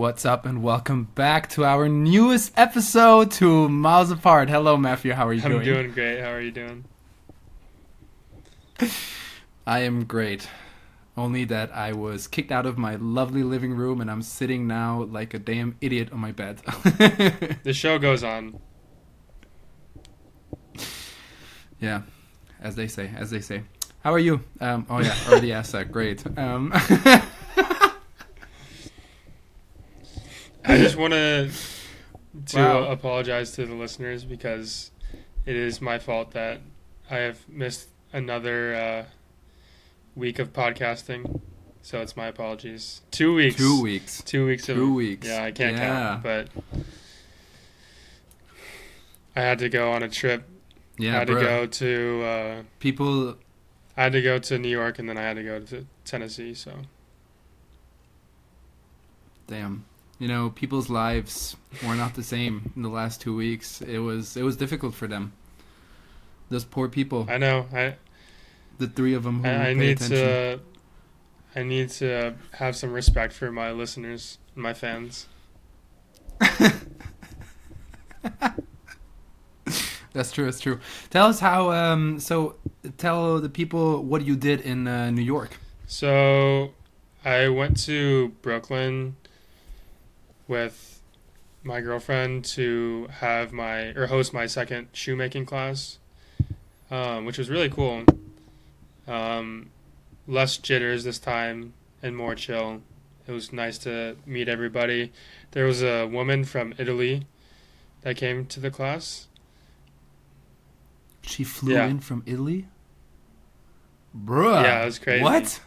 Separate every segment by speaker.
Speaker 1: What's up, and welcome back to our newest episode to Miles Apart. Hello, Matthew. How are you doing?
Speaker 2: I'm
Speaker 1: doing?
Speaker 2: doing great. How are you doing?
Speaker 1: I am great. Only that I was kicked out of my lovely living room, and I'm sitting now like a damn idiot on my bed.
Speaker 2: The show goes on.
Speaker 1: yeah, as they say, as they say. How are you? Um, oh yeah, already asked that. Great. Um,
Speaker 2: I just want to to
Speaker 1: Wow.
Speaker 2: apologize to the listeners because it is my fault that I have missed another uh, week of podcasting. So it's my apologies. Two weeks.
Speaker 1: two weeks.
Speaker 2: Two weeks of
Speaker 1: Two weeks.
Speaker 2: Yeah, I can't
Speaker 1: Yeah.
Speaker 2: count, but I had to go on a trip. I
Speaker 1: Yeah,
Speaker 2: had to go to uh,
Speaker 1: People.
Speaker 2: I had to go to New York and then I had to go to Tennessee. So
Speaker 1: Damn. You know, people's lives were not the same in the last two weeks. It was it was difficult for them. Those poor people.
Speaker 2: I know I
Speaker 1: the three of them who
Speaker 2: I, I need
Speaker 1: attention.
Speaker 2: to I need to have some respect for my listeners, and my fans.
Speaker 1: That's true. That's true. Tell us how. Um. So, tell the people what you did in uh, New York.
Speaker 2: So I went to Brooklyn with my girlfriend to have my or host my second shoemaking class, um, which was really cool. Um, less jitters this time and more chill. It was nice to meet everybody. There was a woman from Italy that came to the class.
Speaker 1: She flew
Speaker 2: Yeah.
Speaker 1: in from Italy. Bruh.
Speaker 2: Yeah, it was crazy.
Speaker 1: What?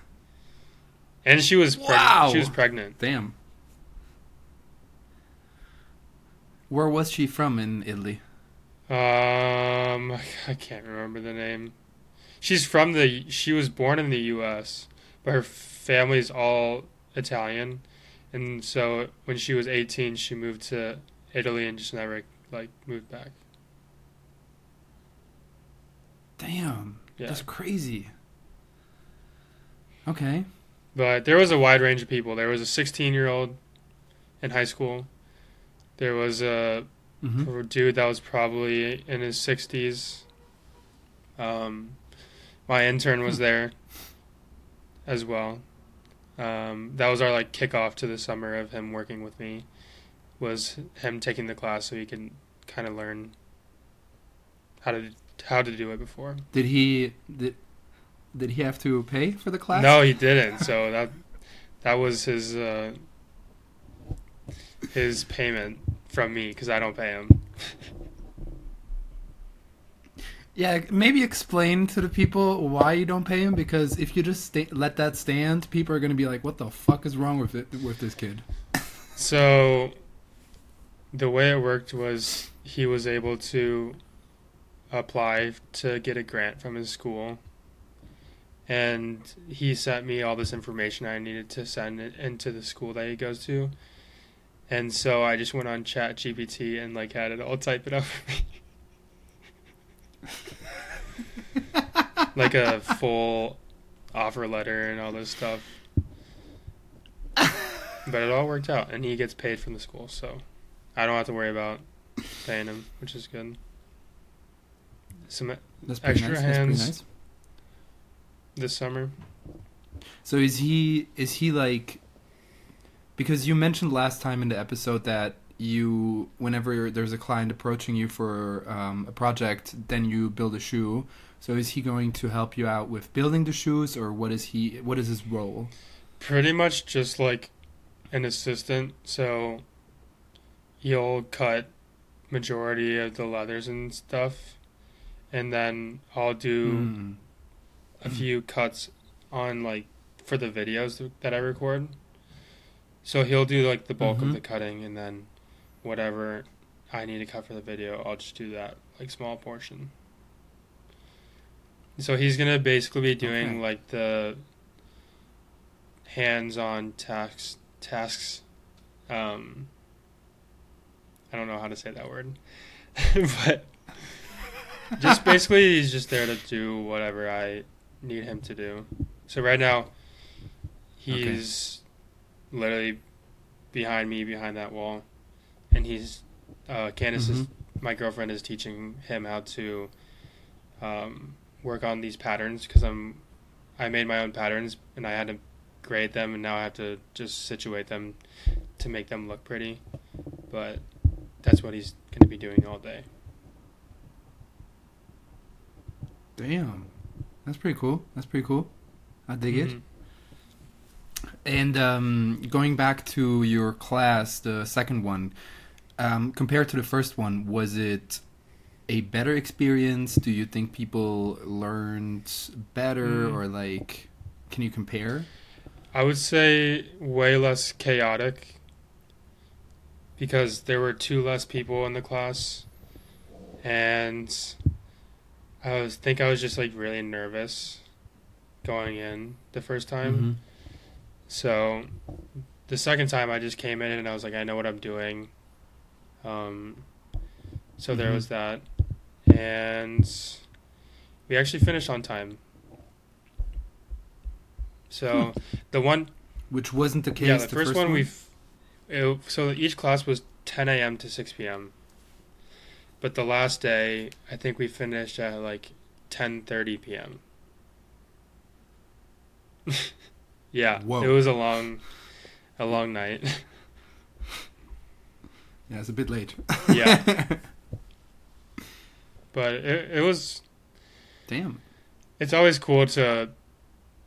Speaker 2: And she was
Speaker 1: Wow.
Speaker 2: pregnant. She was pregnant.
Speaker 1: Damn. Where was she from in Italy?
Speaker 2: Um, I can't remember the name. She's from the. She was born in the U.S., but her family's all Italian, and so when she was 18, she moved to Italy and just never like moved back.
Speaker 1: Damn.
Speaker 2: Yeah.
Speaker 1: That's crazy. Okay.
Speaker 2: But there was a wide range of people. There was a 16 year old in high school. There was a
Speaker 1: hmm
Speaker 2: dude that was probably in his 60s. Um, my intern was there as well. Um, that was our like kickoff to the summer of him working with me. Was him taking the class so he could kind of learn how to how to do it before.
Speaker 1: Did he did did he have to pay for the class?
Speaker 2: No, he didn't. So that that was his uh, his payment from me because I don't pay him.
Speaker 1: Yeah, maybe explain to the people why you don't pay him because if you just sta- let that stand, people are gonna be like, "What the fuck is wrong with it with this kid?"
Speaker 2: So the way it worked was he was able to apply to get a grant from his school. And he sent me all this information I needed to send it into the school that he goes to. And so I just went on Chat GPT and like had it all type it out for me. like a full offer letter and all this stuff. But it all worked out, and he gets paid from the school, so I don't have to worry about paying him, which is good. Some
Speaker 1: That's
Speaker 2: Extra
Speaker 1: nice. That's
Speaker 2: hands.
Speaker 1: nice.
Speaker 2: this summer.
Speaker 1: So is he is he like because you mentioned last time in the episode that you whenever there's a client approaching you for um, a project then you build a shoe so is he going to help you out with building the shoes or what is he what is his role
Speaker 2: Pretty much just like an assistant, so he'll cut majority of the leathers and stuff, and then I'll do
Speaker 1: Mm.
Speaker 2: a few cuts on like for the videos that I record. So he'll do like the bulk
Speaker 1: Mhm.
Speaker 2: of the cutting, and then whatever I need to cut for the video, I'll just do that like small portion. So he's gonna basically be doing
Speaker 1: Okay.
Speaker 2: like the hands-on tasks tasks. Um, I don't know how to say that word, but just basically he's just there to do whatever I need him to do. So right now, he's literally behind me, behind that wall, and he's uh, Candace is
Speaker 1: Mhm.
Speaker 2: my girlfriend is teaching him how to um, work on these patterns because I'm I made my own patterns and I had to grade them and now I have to just situate them to make them look pretty. But that's what he's going to be doing all day.
Speaker 1: Damn, that's pretty cool. That's pretty cool. I dig it. And um, going back to your class, the second one, um, compared to the first one, was it a better experience? Do you think people learned better,
Speaker 2: Mm.
Speaker 1: or like, can you compare?
Speaker 2: I would say way less chaotic because there were two less people in the class, and I was think I was just like really nervous going in the first time.
Speaker 1: Mhm.
Speaker 2: So the second time I just came in and I was like, I know what I'm doing. Um, so there
Speaker 1: Mhm.
Speaker 2: was that, and we actually finished on time. So the one
Speaker 1: Which wasn't the case.
Speaker 2: yeah, the,
Speaker 1: the
Speaker 2: first, one, we've it, so each class was 10 a.m. to 6 p.m. But the last day, I think we finished at like 10:30 p.m. yeah,
Speaker 1: Whoa.
Speaker 2: it was a long, a long night.
Speaker 1: Yeah, it's a bit late.
Speaker 2: Yeah. but it, it was.
Speaker 1: Damn.
Speaker 2: It's always cool to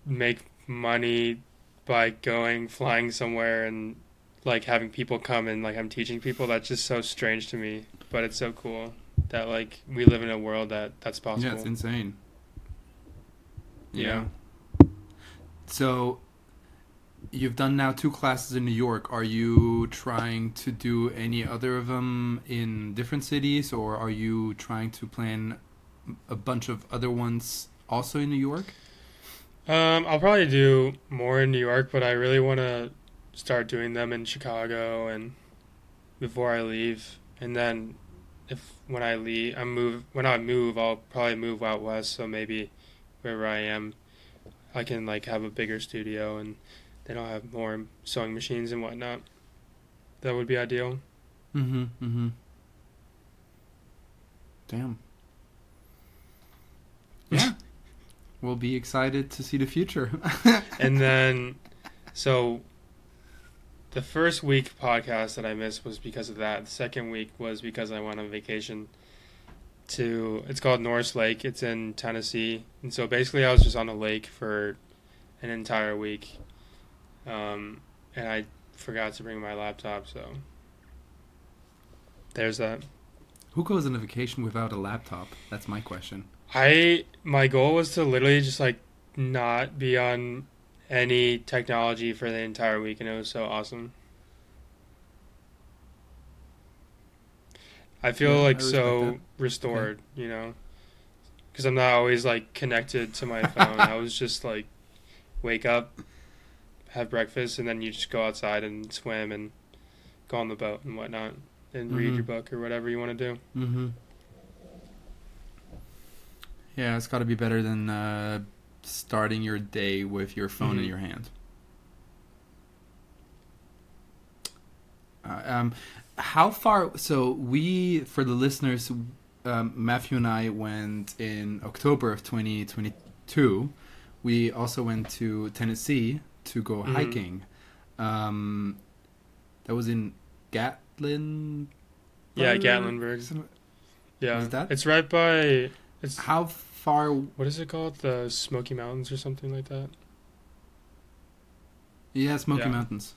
Speaker 2: make money by going flying somewhere and like having people come and like I'm teaching people. That's just so strange to me, but it's so cool that like we live in a world that that's possible.
Speaker 1: Yeah, it's insane.
Speaker 2: Yeah.
Speaker 1: So, you've done now two classes in New York. Are you trying to do any other of them in different cities, or are you trying to plan a bunch of other ones also in New York?
Speaker 2: Um, I'll probably do more in New York, but I really want to start doing them in Chicago and before I leave. And then if when I leave, I move when I move, I'll probably move out west. So maybe wherever I am, I can like have a bigger studio and then I'll have more sewing machines and whatnot. That would be ideal.
Speaker 1: Mm-hmm. Mm-hmm. Damn. Yeah. we'll be excited to see the future.
Speaker 2: and then so the first week podcast that I missed was because of that. The second week was because I went on vacation to it's called Norris Lake. It's in Tennessee. And so basically I was just on a lake for an entire week. Um, and I forgot to bring my laptop, so there's that.
Speaker 1: Who goes on a vacation without a laptop? That's my question.
Speaker 2: I my goal was to literally just like not be on any technology for the entire week, and it was so awesome. I feel
Speaker 1: Yeah,
Speaker 2: like
Speaker 1: respect
Speaker 2: so
Speaker 1: that.
Speaker 2: restored, you know, because I'm not always like connected to my phone. I was just like wake up, have breakfast, and then you just go outside and swim and go on the boat and whatnot, and read
Speaker 1: Mhm.
Speaker 2: your book or whatever you want to do.
Speaker 1: Mm-hmm. Yeah, it's got to be better than uh, starting your day with your phone in
Speaker 2: Mhm.
Speaker 1: your hand. Uh, um, how far? So we, for the listeners, um, Matthew and I went in October of 2022. We also went to Tennessee to go
Speaker 2: Mhm.
Speaker 1: hiking. Um, that was in Gatlin.
Speaker 2: Yeah, Gatlinburg. Yeah,
Speaker 1: Is that-
Speaker 2: it's right by. It's
Speaker 1: How far?
Speaker 2: what is it called? The Smoky Mountains or something like that.
Speaker 1: Yeah, Smoky
Speaker 2: Yeah.
Speaker 1: Mountains.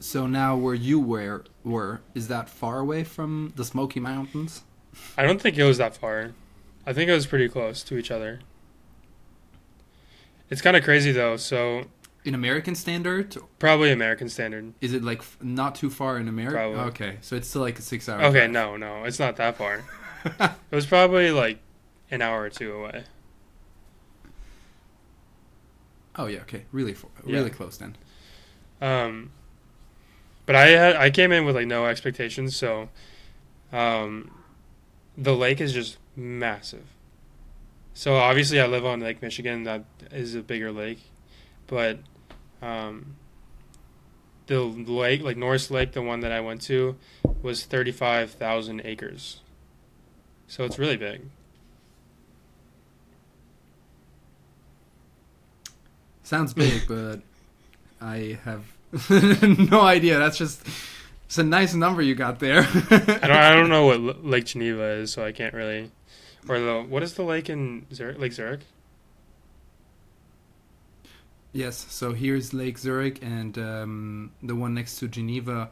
Speaker 1: So now, where you were, were is that far away from the Smoky Mountains?
Speaker 2: I don't think it was that far. I think it was pretty close to each other. It's kind of crazy though. So
Speaker 1: In American standard,
Speaker 2: probably American standard.
Speaker 1: is it like f- not too far in America?
Speaker 2: Probably.
Speaker 1: Okay, so it's still like a six-hour.
Speaker 2: Okay,
Speaker 1: drive.
Speaker 2: no, no, it's not that far. It was probably like an hour or two away.
Speaker 1: oh yeah, okay, really, far,
Speaker 2: Yeah.
Speaker 1: really close then.
Speaker 2: Um, but I had I came in with like no expectations, so um, the lake is just massive. So obviously, I live on Lake Michigan. That is a bigger lake, but um, the lake, like Norris Lake, the one that I went to, was thirty five thousand acres. So it's really big.
Speaker 1: Sounds big, but I have no idea. That's just it's a nice number you got there.
Speaker 2: I don't I don't know what Lake Geneva is, so I can't really. Or the what is the lake in Zurich? Lake Zurich?
Speaker 1: Yes, so here's Lake Zurich and um, the one next to Geneva.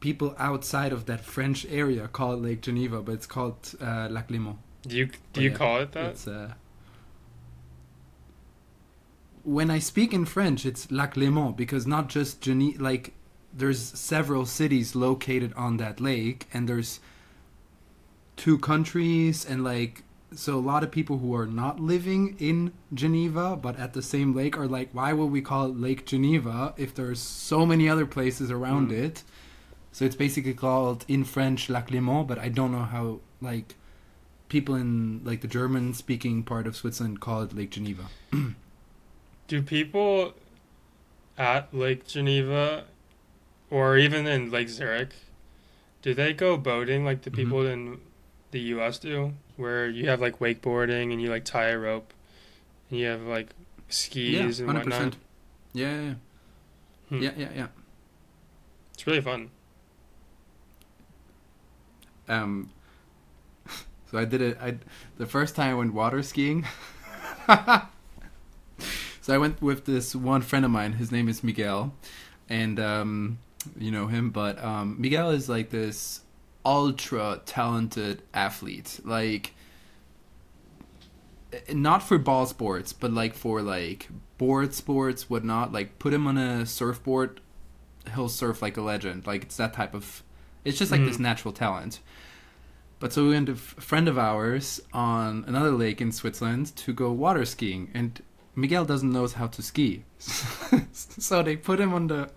Speaker 1: People outside of that French area call it Lake Geneva, but it's called uh, Lac Léman.
Speaker 2: Do you do
Speaker 1: Oh,
Speaker 2: you
Speaker 1: yeah.
Speaker 2: call it that?
Speaker 1: It's uh, when I speak in French, it's Lac Léman because not just Geneva. Like there's several cities located on that lake, and there's two countries, and like so a lot of people who are not living in Geneva but at the same lake are like, why would we call it Lake Geneva if there's so many other places around
Speaker 2: Mm.
Speaker 1: it? So it's basically called in French Lac Léman, but I don't know how like people in like the German speaking part of Switzerland call it Lake Geneva.
Speaker 2: Do people at Lake Geneva or even in Lake Zurich, do they go boating like the
Speaker 1: Mhm.
Speaker 2: people in the US do? Where you have like wakeboarding and you like tie a rope and you have like skis and whatnot?
Speaker 1: Yeah, yeah, yeah.
Speaker 2: Hmm.
Speaker 1: yeah, yeah, yeah.
Speaker 2: It's really fun.
Speaker 1: Um, so I did it. I the first time I went water skiing. so I went with this one friend of mine. His name is Miguel, and um, you know him. But um, Miguel is like this ultra talented athlete. Like not for ball sports, but like for like board sports, whatnot. Like put him on a surfboard, he'll surf like a legend. Like it's that type of. It's just like
Speaker 2: Mhm.
Speaker 1: this natural talent. But so we went to a friend of ours on another lake in Switzerland to go water skiing, and Miguel doesn't know how to ski, so they put him on the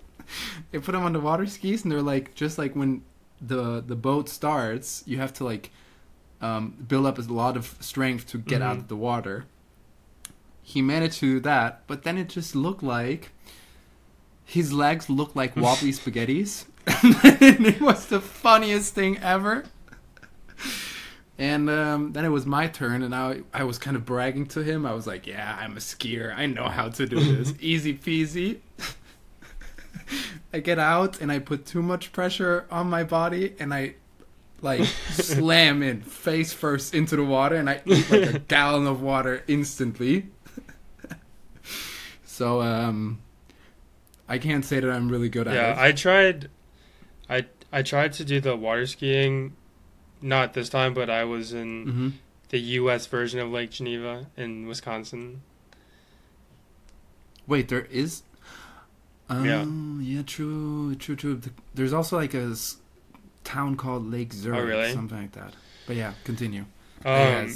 Speaker 1: they put him on the water skis, and they're like just like when the the boat starts, you have to like um, build up a lot of strength to get out
Speaker 2: Mhm.
Speaker 1: of the water. He managed to do that, but then it just looked like his legs looked like wobbly spaghettis. and it was the funniest thing ever. And um, then it was my turn, and I I was kind of bragging to him. I was like, "Yeah, I'm a skier. I know how to do this. Easy peasy." I get out and I put too much pressure on my body, and I like slam in face first into the water, and I eat like a gallon of water instantly. so um, I can't say that I'm really good at it. Yeah.
Speaker 2: I tried I I tried to do the water skiing not this time, but I was in
Speaker 1: hmm
Speaker 2: the US version of Lake Geneva in Wisconsin.
Speaker 1: Wait, there is. Oh,
Speaker 2: Yeah.
Speaker 1: yeah, true, true, true. There's also like a s- town called Lake Zurich,
Speaker 2: Oh, really?
Speaker 1: something like that. But yeah, continue.
Speaker 2: Um.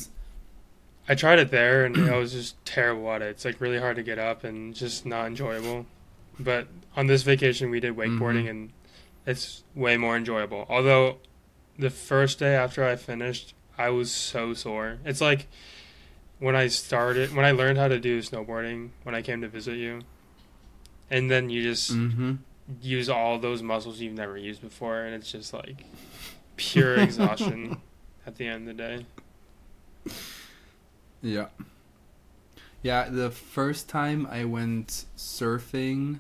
Speaker 2: I tried it there and I was just terrible at it. It's like really hard to get up and just not enjoyable. But on this vacation we did wakeboarding
Speaker 1: Mhm.
Speaker 2: and it's way more enjoyable. Although the first day after I finished, I was so sore. It's like when I started when I learned how to do snowboarding when I came to visit you. And then you just
Speaker 1: Mm-hmm.
Speaker 2: use all those muscles you've never used before and it's just like pure exhaustion at the end of the day.
Speaker 1: Yeah. Yeah, the first time I went surfing,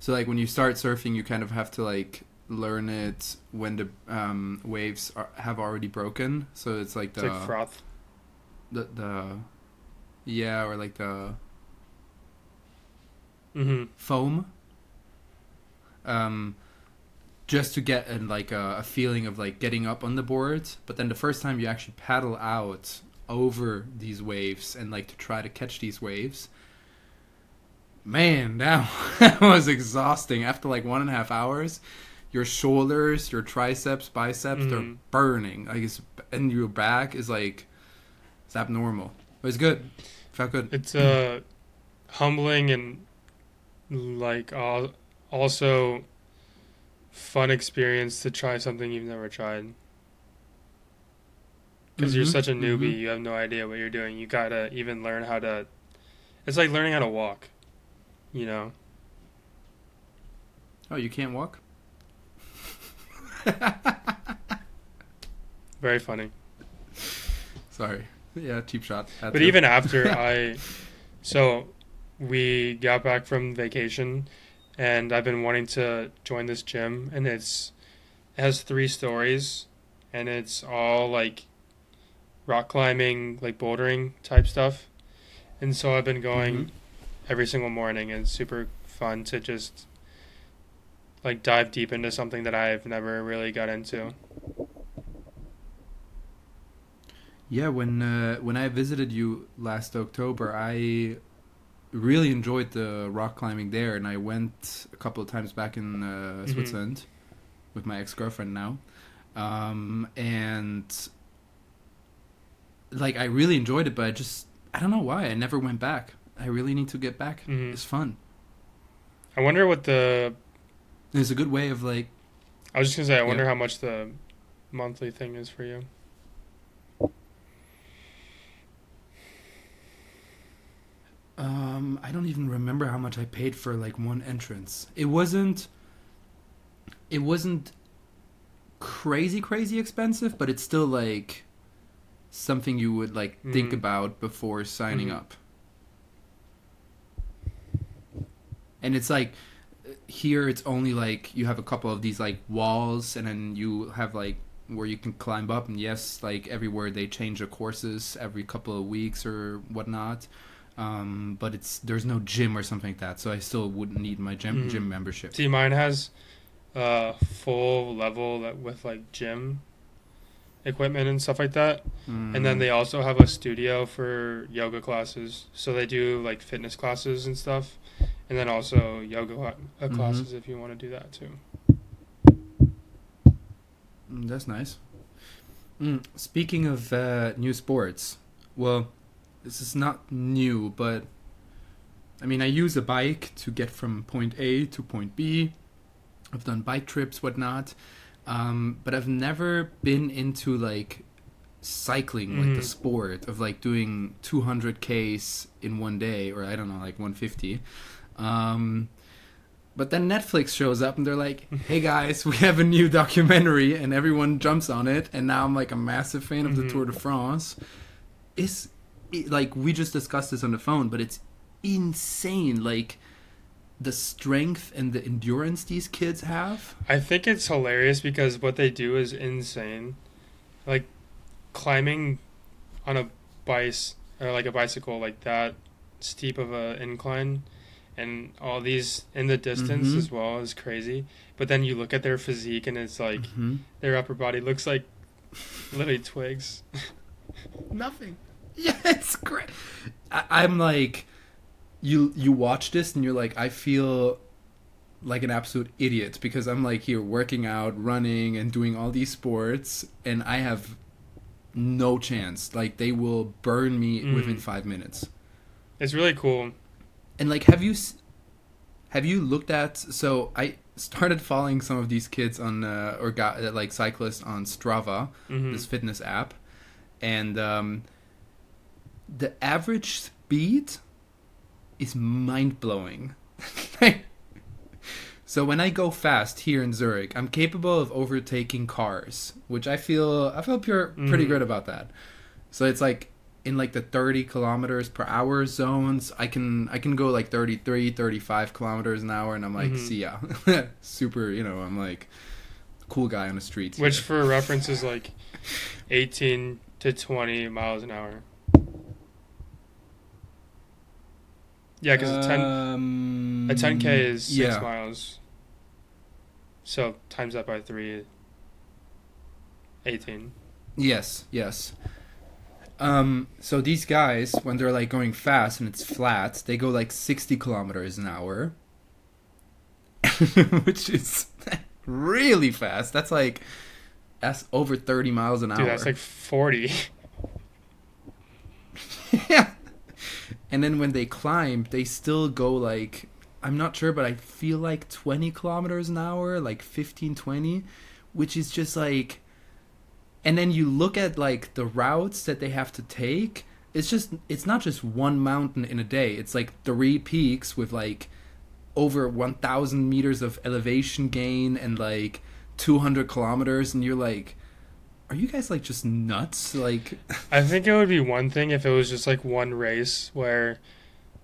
Speaker 1: so like when you start surfing, you kind of have to like learn it when the um, waves are, have already broken. So it's like
Speaker 2: It's
Speaker 1: the
Speaker 2: like froth.
Speaker 1: the the yeah, or like the
Speaker 2: hmm
Speaker 1: foam. Um just to get like a, a feeling of like getting up on the board but then the first time you actually paddle out over these waves and like to try to catch these waves man that, that was exhausting. After like one and a half hours your shoulders your triceps biceps they're
Speaker 2: Mhm.
Speaker 1: burning. Like it's and your back is like it's abnormal. But it's good. Felt good.
Speaker 2: It's uh, humbling and like al- also fun experience to try something you've never tried. Because you're
Speaker 1: Mhm,
Speaker 2: such a newbie,
Speaker 1: mhm.
Speaker 2: you have no idea what you're doing. You gotta even learn how to. It's like learning how to walk, you know.
Speaker 1: Oh, you can't walk?
Speaker 2: Very funny.
Speaker 1: Sorry. Yeah, cheap shot.
Speaker 2: But
Speaker 1: to.
Speaker 2: even after I, so we got back from vacation, and I've been wanting to join this gym, and it's it has three stories, and it's all like rock climbing, like bouldering type stuff, and so I've been going
Speaker 1: Mhm.
Speaker 2: every single morning, and it's super fun to just like dive deep into something that I've never really got into.
Speaker 1: Yeah, when uh, when I visited you last October, I really enjoyed the rock climbing there, and I went a couple of times back in uh,
Speaker 2: Mhm.
Speaker 1: Switzerland with my ex girlfriend now, um, and like I really enjoyed it, but I just I don't know why I never went back. I really need to get back.
Speaker 2: Mhm.
Speaker 1: It's fun.
Speaker 2: I wonder what the
Speaker 1: It's a good way of like
Speaker 2: I was just gonna say I wonder
Speaker 1: Yeah.
Speaker 2: how much the monthly thing is for you.
Speaker 1: Um, I don't even remember how much I paid for like one entrance. It wasn't. It wasn't crazy, crazy expensive, but it's still like something you would like think
Speaker 2: Mhm.
Speaker 1: about before signing
Speaker 2: Mhm.
Speaker 1: up. And it's like here, it's only like you have a couple of these like walls, and then you have like where you can climb up. And yes, like everywhere they change the courses every couple of weeks or whatnot um, but it's there's no gym or something like that, so I still wouldn't need my gym
Speaker 2: Mhm.
Speaker 1: gym membership.
Speaker 2: See, mine has uh full level that with like gym equipment and stuff like that, and then
Speaker 1: Mm.
Speaker 2: they also have a studio for yoga classes. So they do like fitness classes and stuff, and then also yoga uh,
Speaker 1: Mhm.
Speaker 2: classes if you want to do that too.
Speaker 1: Mm, that's nice. Mm, speaking of uh, new sports, well, this is not new, but I mean, I use a bike to get from point A to point B. I've done bike trips, whatnot, um, but I've never been into like cycling, like the
Speaker 2: Mhm.
Speaker 1: sport of like doing 200 k's in one day, or I don't know, like 150. Um, but then Netflix shows up and they're like, "Hey guys, we have a new documentary," and everyone jumps on it. And now I'm like a massive fan of the
Speaker 2: Mhm.
Speaker 1: Tour de France. It's it, like we just discussed this on the phone, but it's insane. Like the strength and the endurance these kids have.
Speaker 2: I think it's hilarious because what they do is insane. Like climbing on a bice or like a bicycle like that steep of a incline and all these in the distance
Speaker 1: Mhm.
Speaker 2: as well is crazy. But then you look at their physique and it's like
Speaker 1: Mhm.
Speaker 2: their upper body looks like literally twigs.
Speaker 1: Nothing. Yeah, it's great. I, I'm like, you you watch this and you're like, I feel like an absolute idiot because I'm like here working out, running, and doing all these sports, and I have no chance. Like they will burn me
Speaker 2: Mm.
Speaker 1: within five minutes.
Speaker 2: It's really cool.
Speaker 1: And like, have you have you looked at? So I started following some of these kids on uh, or got like cyclists on Strava
Speaker 2: hmm
Speaker 1: this fitness app, and um, the average speed is mind blowing. so when I go fast here in Zurich, I'm capable of overtaking cars, which I feel I feel pure, pretty
Speaker 2: Mhm.
Speaker 1: good about that. So it's like in like the 30 kilometers per hour zones i can i can go like 33 35 kilometers an hour and i'm like
Speaker 2: Mhm.
Speaker 1: see ya super you know i'm like cool guy on the streets
Speaker 2: Which
Speaker 1: here.
Speaker 2: for reference is like 18 to 20 miles an hour. Yeah, because a 10
Speaker 1: Um,
Speaker 2: A 10k is six
Speaker 1: yeah.
Speaker 2: miles. So times that by three. 18.
Speaker 1: Yes, yes. Um, so these guys, when they're like going fast and it's flat, they go like 60 kilometers an hour, which is really fast. That's like that's over 30 miles an
Speaker 2: Dude,
Speaker 1: hour.
Speaker 2: that's like 40.
Speaker 1: yeah. And then when they climb, they still go like I'm not sure, but I feel like 20 kilometers an hour, like 15, 20, which is just like. And then you look at like the routes that they have to take. It's just it's not just one mountain in a day. It's like three peaks with like over 1000 meters of elevation gain and like 200 kilometers and you're like are you guys like just nuts like
Speaker 2: I think it would be one thing if it was just like one race where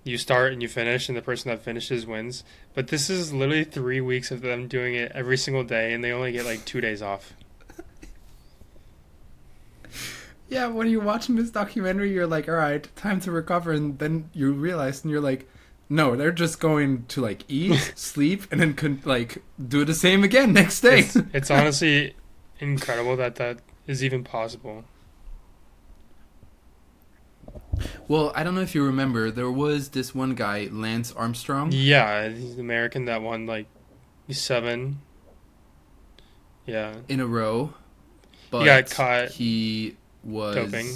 Speaker 2: you start and you finish and the person that finishes wins. But this is literally three weeks of them doing it every single day and they only get like two days off.
Speaker 1: yeah when you're watching this documentary you're like all right time to recover and then you realize and you're like no they're just going to like eat sleep and then con- like do the same again next day
Speaker 2: It's, it's honestly incredible that that is even possible.
Speaker 1: well i don't know if you remember there was this one guy lance armstrong
Speaker 2: Yeah, he's the American that won like seven. Yeah,
Speaker 1: in a row but
Speaker 2: he got caught
Speaker 1: he was
Speaker 2: doping.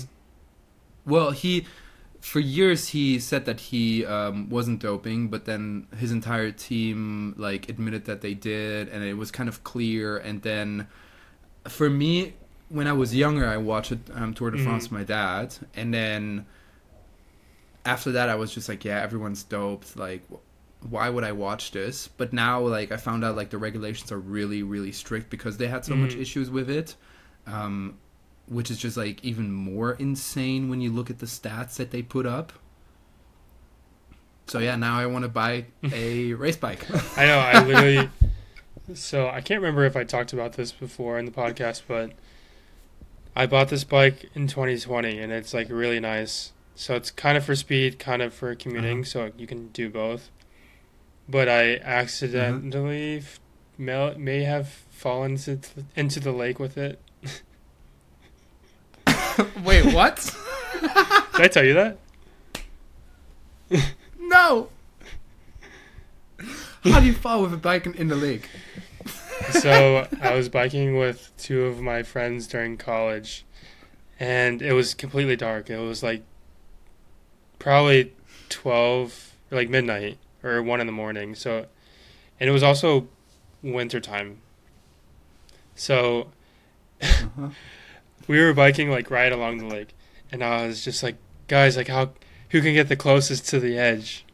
Speaker 1: Well, he for years he said that he um, wasn't doping, but then his entire team like admitted that they did, and it was kind of clear. And then for me, when I was younger, I watched um, Tour de
Speaker 2: Mhm.
Speaker 1: France with my dad, and then after that, I was just like, yeah, everyone's doped. Like, wh- why would I watch this? But now, like, I found out like the regulations are really, really strict because they had so much
Speaker 2: Mhm.
Speaker 1: issues with it. Um, which is just like even more insane when you look at the stats that they put up. So yeah, now I want to buy a race bike.
Speaker 2: I know. I literally. so I can't remember if I talked about this before in the podcast, but I bought this bike in 2020, and it's like really nice. So it's kind of for speed, kind of for commuting,
Speaker 1: Uh-huh.
Speaker 2: so you can do both. But I accidentally f may, may have fallen into, into the lake with it.
Speaker 1: Wait, what?
Speaker 2: Did I tell you that?
Speaker 1: no. How do you fall with a bike in, in the lake?
Speaker 2: So I was biking with two of my friends during college, and it was completely dark. It was like probably twelve, or like midnight, or one in the morning. So, and it was also winter time. So
Speaker 1: Uh-huh.
Speaker 2: we were biking like right along the lake, and I was just like, guys, like how who can get the closest to the edge?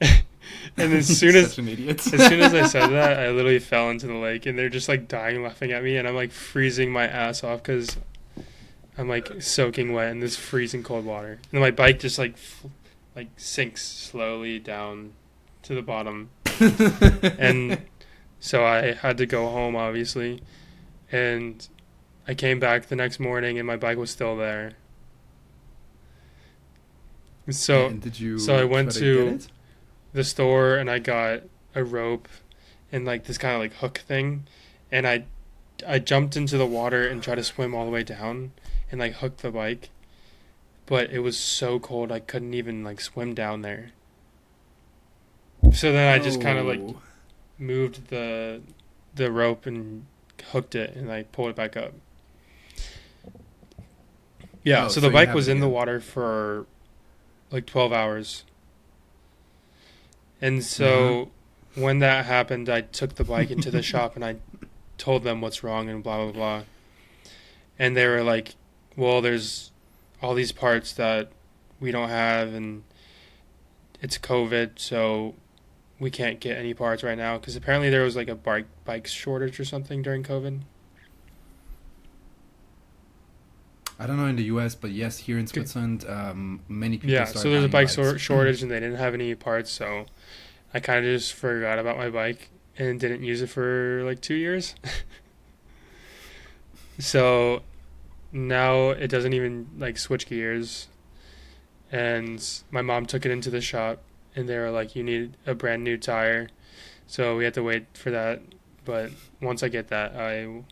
Speaker 2: and as soon as
Speaker 1: an idiot.
Speaker 2: as soon as I said that, I literally fell into the lake, and they're just like dying laughing at me, and I'm like freezing my ass off because I'm like soaking wet in this freezing cold water, and my bike just like f- like sinks slowly down to the bottom, and so I had to go home obviously, and I came back the next morning, and my bike was still there. So
Speaker 1: And did you?
Speaker 2: so I went to-? The store and I got a rope and like this kind of like hook thing, and I I jumped into the water and tried to swim all the way down and like hook the bike, but it was so cold I couldn't even like swim down there. So then I just kind of like
Speaker 1: Oh.
Speaker 2: moved the the rope and hooked it and I pulled it back up. Yeah,
Speaker 1: Oh,
Speaker 2: so
Speaker 1: so
Speaker 2: the bike was in the water for like 12 hours. And so when that happened, I took the bike into the shop and I told them what's wrong and blah blah blah. And they were like, "Well, there's all these parts that we don't have and it's COVID, so we can't get any parts right now because apparently there was like a bike bike shortage or something during COVID.
Speaker 1: I don't know in the U.S., but yes, here in Switzerland, um, many people.
Speaker 2: Yeah, so there's a bike
Speaker 1: bikes.
Speaker 2: shortage and they didn't have any parts, so I kind of just forgot about my bike and didn't use it for like two years. so now it doesn't even like switch gears. And my mom took it into the shop and they were like, "You need a brand new tire," so we had to wait for that. But once I get that, I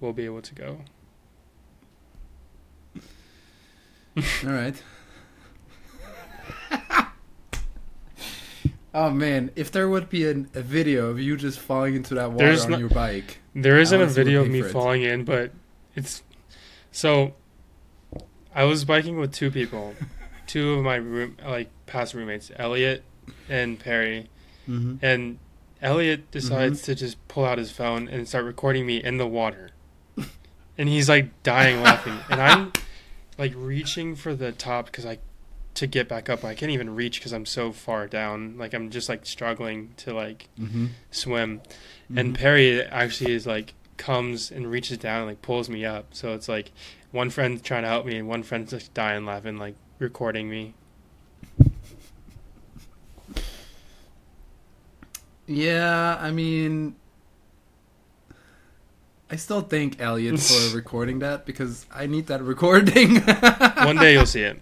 Speaker 2: will be able to go.
Speaker 1: All right. oh man, if there would be an, a video of you just falling into that water
Speaker 2: There's
Speaker 1: on
Speaker 2: no-
Speaker 1: your bike,
Speaker 2: There isn't a
Speaker 1: Alex would
Speaker 2: video of me
Speaker 1: it.
Speaker 2: falling in, but it's so. I was biking with two people, two of my room like past roommates, Elliot and Perry,
Speaker 1: mm-hmm.
Speaker 2: and Elliot decides to just pull out his phone and start recording me in the water, and he's like dying laughing, and I'm like reaching for the top because I to get back up. I can't even reach because I'm so far down. Like I'm just like struggling to like
Speaker 1: Mm-hmm.
Speaker 2: swim. And Perry actually is like comes and reaches down and like pulls me up. So it's like one friend's trying to help me and one friend's like dying laughing, like recording me.
Speaker 1: Yeah, I mean, I still thank Elliot for recording that because I need that recording.
Speaker 2: One day you'll see it.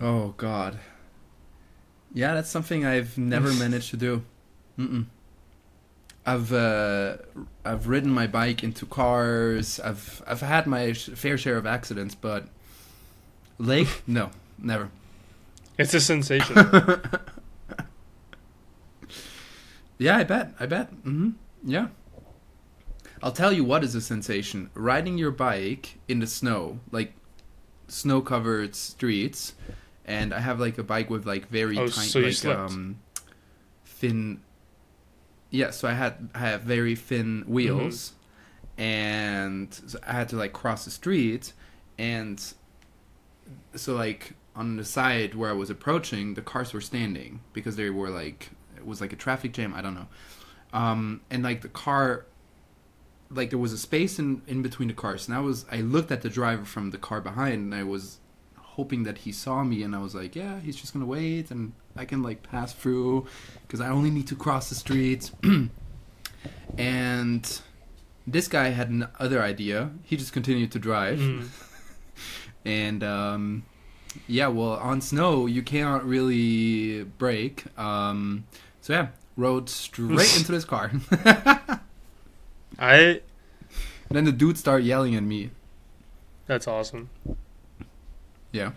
Speaker 1: Oh God. Yeah, that's something I've never managed to do. Mm-mm. I've uh, I've ridden my bike into cars. I've I've had my sh- fair share of accidents, but lake, no, never.
Speaker 2: It's a sensation.
Speaker 1: Yeah, I bet. I bet. hmm Yeah. I'll tell you what is a sensation: riding your bike in the snow, like snow-covered streets, and I have like a bike with like very
Speaker 2: Oh,
Speaker 1: tiny,
Speaker 2: so
Speaker 1: like um, thin. Yeah, so I had I have very thin wheels, and so I had to like cross the street, and so like on the side where I was approaching, the cars were standing because they were like was like a traffic jam. I don't know, um, and like the car, like there was a space in in between the cars, and I was I looked at the driver from the car behind, and I was hoping that he saw me, and I was like, yeah, he's just gonna wait, and I can like pass through because I only need to cross the street, and. This guy had another idea. He just continued to drive
Speaker 2: Mm.
Speaker 1: and um, yeah, well, on snow you cannot really brake. Um, so yeah, rode straight into this car.
Speaker 2: I
Speaker 1: then the dude started yelling at me.
Speaker 2: that's awesome.
Speaker 1: Yeah,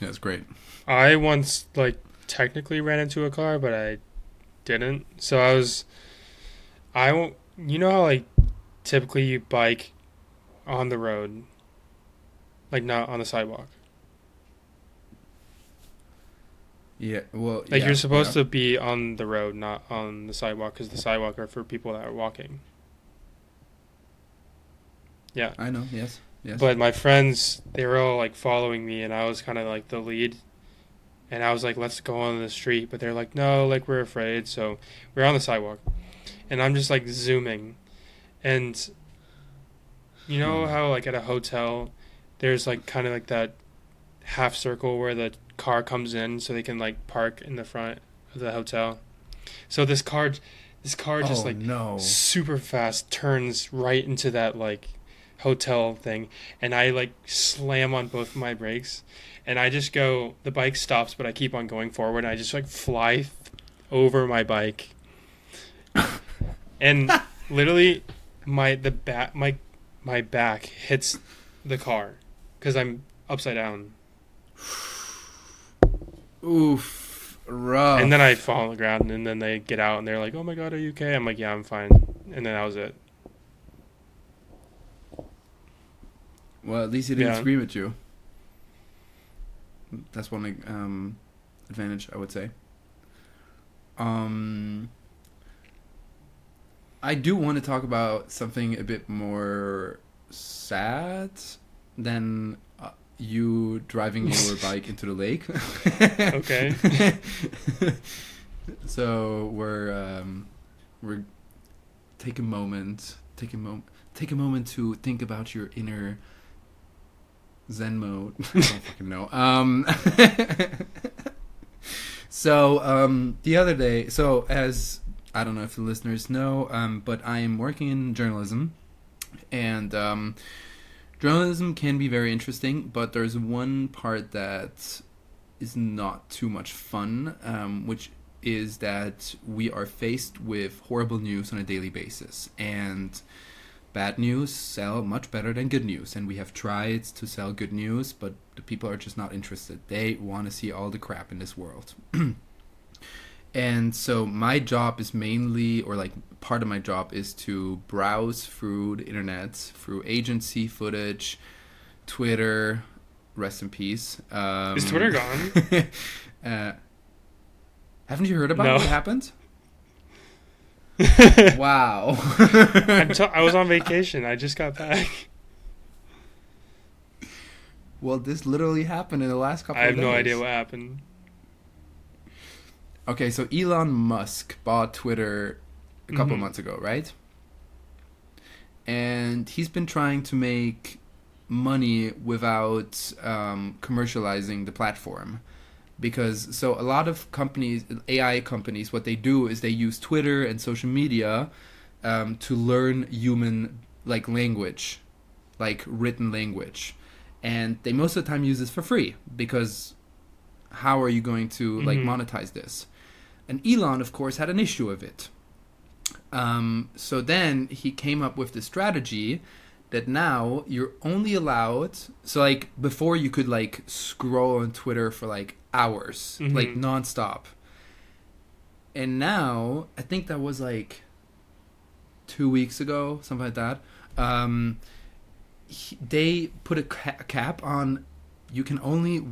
Speaker 1: yeah, it's great.
Speaker 2: I once like technically ran into a car, but I didn't. So I was, I won't. You know how like typically you bike on the road, like not on the sidewalk.
Speaker 1: Yeah, well,
Speaker 2: Like
Speaker 1: yeah,
Speaker 2: you're supposed
Speaker 1: yeah.
Speaker 2: to be on the road, not on the sidewalk, because the sidewalk are for people that are walking. Yeah,
Speaker 1: I know. Yes. Yes.
Speaker 2: but my friends they were all like following me, and I was kind of like the lead. And I was like, "Let's go on the street," but they're like, "No, like we're afraid." So we're on the sidewalk, and I'm just like zooming, and you know
Speaker 1: Hmm.
Speaker 2: how like at a hotel, there's like kind of like that half circle where the car comes in, so they can like park in the front of the hotel. So this car, this car just
Speaker 1: oh
Speaker 2: like
Speaker 1: no.
Speaker 2: super fast turns right into that like hotel thing and I like slam on both of my brakes and I just go the bike stops but I keep on going forward and I just like fly th- over my bike and literally my the back my my back hits the car cuz I'm upside down
Speaker 1: Oof. Rough.
Speaker 2: and then I fall on the ground and then they get out and they're like oh my god are you okay I'm like yeah I'm fine and then that was it
Speaker 1: well, at least he didn't
Speaker 2: Yeah.
Speaker 1: scream at you. That's one um, advantage I would say. Um, I do want to talk about something a bit more sad than you driving your bike into the lake.
Speaker 2: Okay.
Speaker 1: so we're um, we're take a moment, take a moment, take a moment to think about your inner Zen mode. I don't fucking know. Um, so um, the other day, so as I don't know if the listeners know, um, but I am working in journalism, and um, journalism can be very interesting, but there's one part that is not too much fun, um, which is that we are faced with horrible news on a daily basis, and bad news sell much better than good news. And we have tried to sell good news but the people are just not interested. They want to see all the crap in this world and so my job is mainly or like part of my job is to browse through the internet through agency footage twitter rest in peace um,
Speaker 2: Is Twitter gone?
Speaker 1: uh, haven't you heard about
Speaker 2: No.
Speaker 1: what happened wow
Speaker 2: t- I was on vacation. I just got back.
Speaker 1: well, this literally happened in the last couple. Of days.
Speaker 2: I have no idea what happened.
Speaker 1: Okay, so Elon Musk bought Twitter a couple
Speaker 2: Mhm.
Speaker 1: months ago, right? And he's been trying to make money without um, commercializing the platform. Because so a lot of companies, AI companies, what they do is they use Twitter and social media um, to learn human like language, like written language, and they most of the time use this for free because how are you going to like
Speaker 2: Mhm.
Speaker 1: monetize this? And Elon, of course, had an issue of it. Um, so then he came up with the strategy that now you're only allowed. So like before, you could like scroll on Twitter for like hours,
Speaker 2: Mhm.
Speaker 1: like nonstop. And now I think that was like two weeks ago, something like that. Um, he, they put a ca- cap on. You can only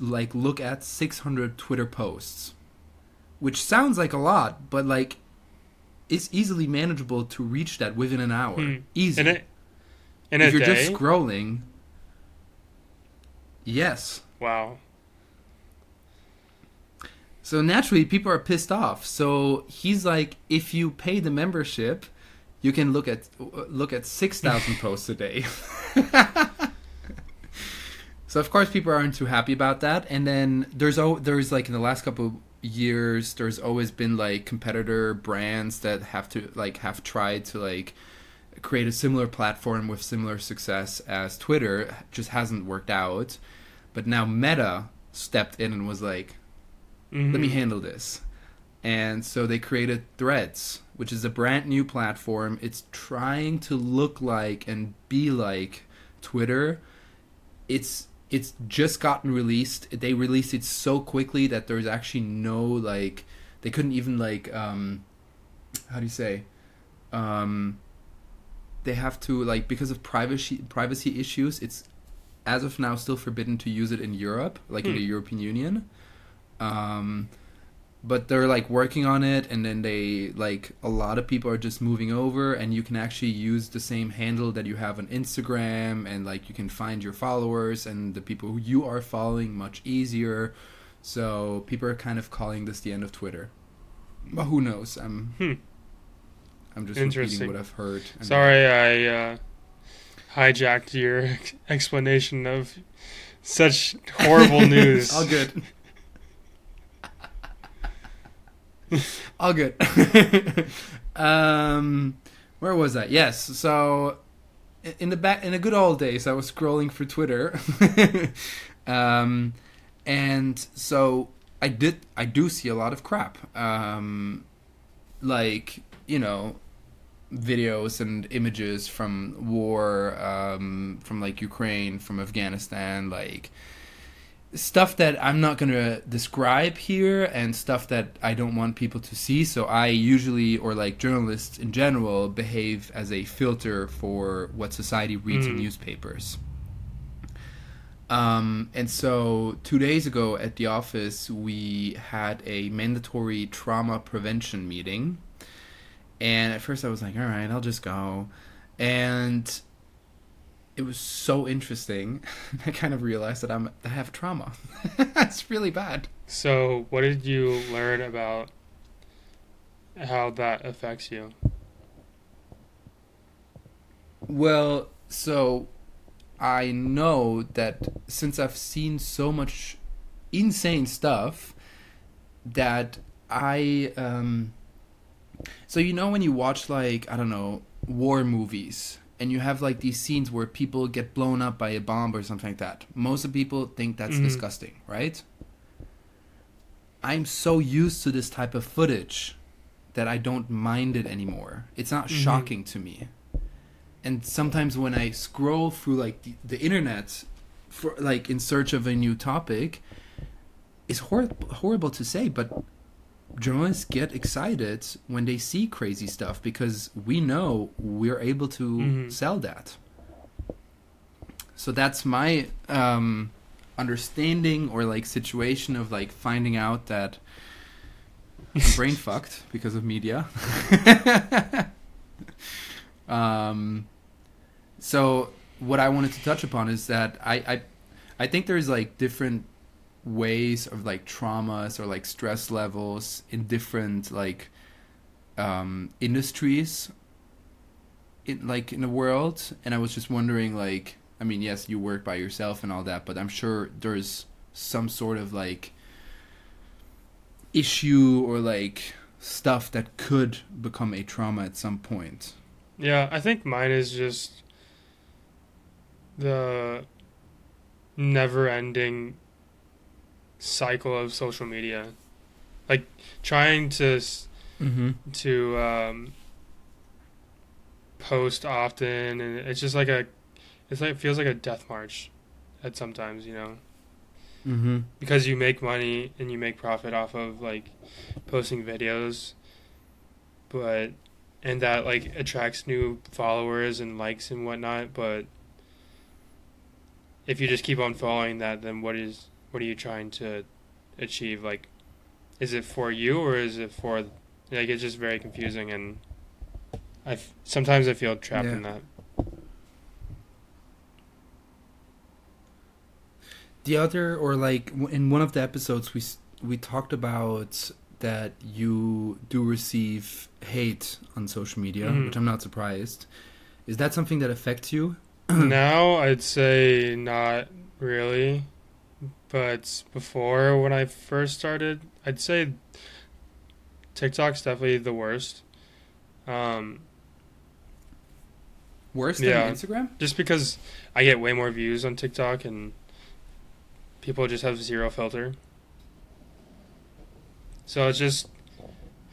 Speaker 1: like look at 600 Twitter posts which sounds like a lot, but like it's easily manageable to reach that within an hour.
Speaker 2: Hmm.
Speaker 1: Easy.
Speaker 2: In a, in
Speaker 1: if
Speaker 2: a
Speaker 1: you're
Speaker 2: day?
Speaker 1: just scrolling, yes.
Speaker 2: wow.
Speaker 1: So naturally, people are pissed off. So he's like, if you pay the membership, you can look at look at six thousand posts a day. so of course, people aren't too happy about that. And then there's oh, there's like in the last couple of years, there's always been like competitor brands that have to like have tried to like create a similar platform with similar success as Twitter. Just hasn't worked out. But now Meta stepped in and was like,
Speaker 2: Mhm.
Speaker 1: let me handle this. And so they created Threads, which is a brand new platform. It's trying to look like and be like Twitter. It's it's just gotten released. They released it so quickly that there's actually no like they couldn't even like um how do you say um they have to like because of privacy privacy issues it's as of now still forbidden to use it in Europe like in
Speaker 2: Hmm.
Speaker 1: the European Union um but they're like working on it and then they like a lot of people are just moving over and you can actually use the same handle that you have on Instagram and like you can find your followers and the people who you are following much easier so people are kind of calling this the end of Twitter but who knows I'm
Speaker 2: Hmm.
Speaker 1: I'm just repeating what I've heard and-
Speaker 2: Sorry, I uh, hijacked your explanation of such horrible news.
Speaker 1: All good. All good. um, where was I? Yes. So, in the back, in the good old days, I was scrolling for Twitter, um, and so I did. I do see a lot of crap, um, like you know, videos and images from war, um, from like Ukraine, from Afghanistan, like stuff that I'm not going to describe here and stuff that I don't want people to see. So I usually, or like journalists in general, behave as a filter for what society reads in
Speaker 2: Mm.
Speaker 1: newspapers. Um, and so two days ago at the office, we had a mandatory trauma prevention meeting. And at first I was like, all right, I'll just go. And it was so interesting. I kind of realized that I'm I have trauma. That's really bad.
Speaker 2: So, what did you learn about how that affects you?
Speaker 1: Well, so I know that since I've seen so much insane stuff that I um so you know when you watch like I don't know war movies and you have like these scenes where people get blown up by a bomb or something like that. Most of people think that's
Speaker 2: Mhm.
Speaker 1: disgusting, right? I'm so used to this type of footage that I don't mind it anymore. It's not
Speaker 2: Mhm.
Speaker 1: shocking to me. And sometimes when I scroll through like the, the internet for like in search of a new topic, it's hor- horrible to say, but journalists get excited when they see crazy stuff because we know we're able to
Speaker 2: Mhm.
Speaker 1: sell that. So that's my um, understanding or like situation of like finding out that I'm brain fucked because of media. um, so what I wanted to touch upon is that I, I I think there's like different ways of like traumas or like stress levels in different like um industries in like in the world. And i was just wondering like i mean yes you work by yourself and all that but i'm sure there's some sort of like issue or like stuff that could become a trauma at some point.
Speaker 2: Yeah, I think mine is just the never ending cycle of social media. Like trying to
Speaker 1: mm-hmm.
Speaker 2: to um, post often and it's just like a it's like it feels like a death march at sometimes, you know.
Speaker 1: Mm-hmm.
Speaker 2: because you make money and you make profit off of like posting videos but and that like attracts new followers and likes and whatnot but if you just keep on following that then what is what are you trying to achieve like is it for you or is it for like it's just very confusing and I sometimes i feel trapped in that
Speaker 1: The other, or like in one of the episodes, we we talked about that you do receive hate on social media,
Speaker 2: Mhm.
Speaker 1: which I'm not surprised. Is that something that affects you?
Speaker 2: now I'd say not really, but before when I first started, I'd say TikTok's definitely the worst. Um,
Speaker 1: Worse
Speaker 2: Yeah.
Speaker 1: than Instagram?
Speaker 2: just because I get way more views on TikTok and people just have zero filter. So it's just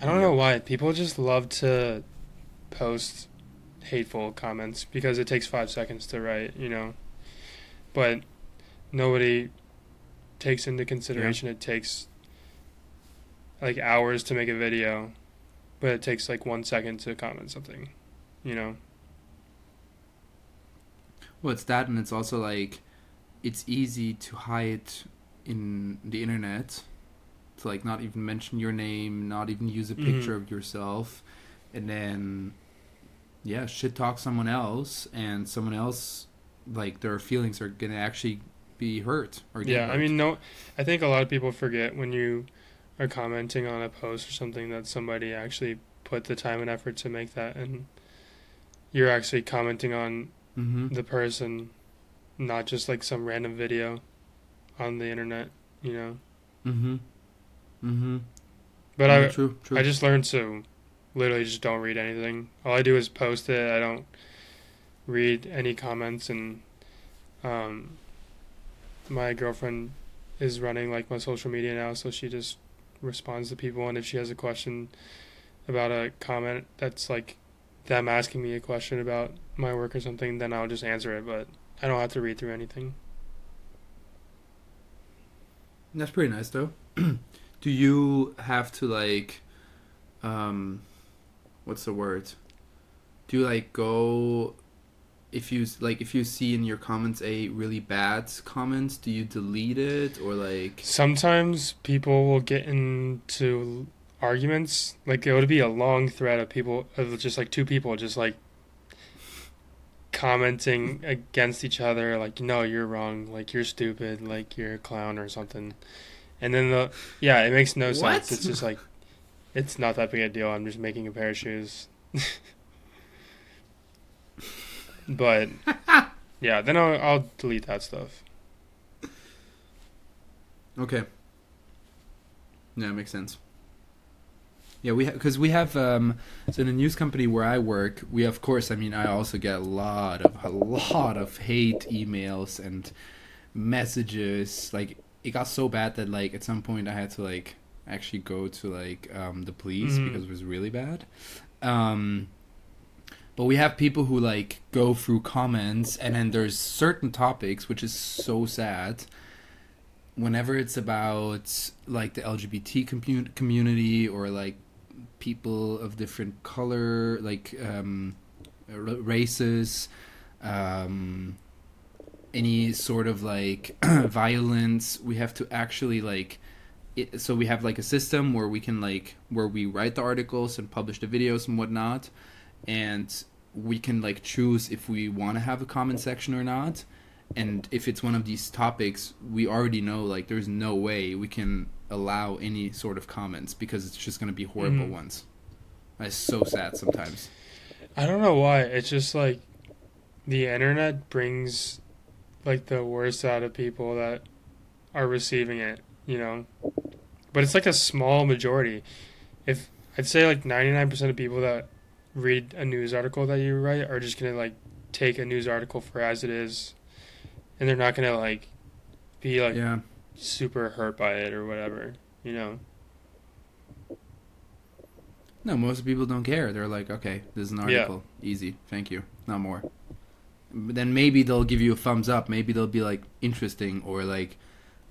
Speaker 2: I don't know why people just love to post hateful comments because it takes 5 seconds to write, you know. But nobody takes into consideration it takes like hours to make a video, but it takes like 1 second to comment something, you know.
Speaker 1: Well, it's that, and it's also like it's easy to hide in the internet, to like not even mention your name, not even use a
Speaker 2: Mhm.
Speaker 1: picture of yourself, and then yeah, shit talk someone else, and someone else like their feelings are gonna actually be hurt or get
Speaker 2: Yeah, I mean, no, I think a lot of people forget when you are commenting on a post or something that somebody actually put the time and effort to make that, and you're actually commenting on
Speaker 1: mm-hmm.
Speaker 2: the person, not just like some random video on the internet, you know.
Speaker 1: Mm-hmm. Mm-hmm.
Speaker 2: But
Speaker 1: yeah,
Speaker 2: I,
Speaker 1: true, true.
Speaker 2: I just learned to literally just don't read anything. All I do is post it. I don't read any comments, and um, my girlfriend is running like my social media now, so she just responds to people, and if she has a question about a comment that's like them asking me a question about my work or something, then I'll just answer it. But I don't have to read through anything.
Speaker 1: That's pretty nice though. Do you have to like um what's the word? Do you like go if you like if you see in your comments a really bad comment, do you delete it or like
Speaker 2: Sometimes people will get into arguments. Like it would be a long thread of people, of just like two people, just like commenting against each other. Like, no, you're wrong. Like you're stupid. Like you're a clown or something. And then the yeah, it makes no
Speaker 1: What?
Speaker 2: sense. It's just like it's not that big a deal. I'm just making a pair of shoes. but yeah, then I'll I'll delete that stuff.
Speaker 1: Okay. Yeah, makes sense. Yeah, we because we have um so in the news company where I work, we of course I mean I also get a lot of a lot of hate emails and messages. Like it got so bad that like at some point I had to like actually go to like um the police
Speaker 2: Mhm.
Speaker 1: because it was really bad. Um but we have people who like go through comments and then there's certain topics which is so sad whenever it's about like the LGBT commu- community or like people of different color, like um, races, um, any sort of like violence, we have to actually like. It, so we have like a system where we can like where we write the articles and publish the videos and whatnot, and we can like choose if we want to have a comment section or not and if it's one of these topics we already know like there's no way we can allow any sort of comments because it's just going to be horrible
Speaker 2: Mhm.
Speaker 1: ones that's so sad sometimes
Speaker 2: I don't know why. It's just like the internet brings like the worst out of people that are receiving it, you know. But it's like a small majority. If I'd say like 99% of people that read a news article that you write are just going to like take a news article for as it is and they're not going to like be like
Speaker 1: yeah.
Speaker 2: super hurt by it or whatever, you know.
Speaker 1: no most people don't care. They're like okay this is an
Speaker 2: Yeah.
Speaker 1: article. Easy. Thank you. Not more. But then maybe they'll give you a thumbs up. Maybe they'll be like interesting or like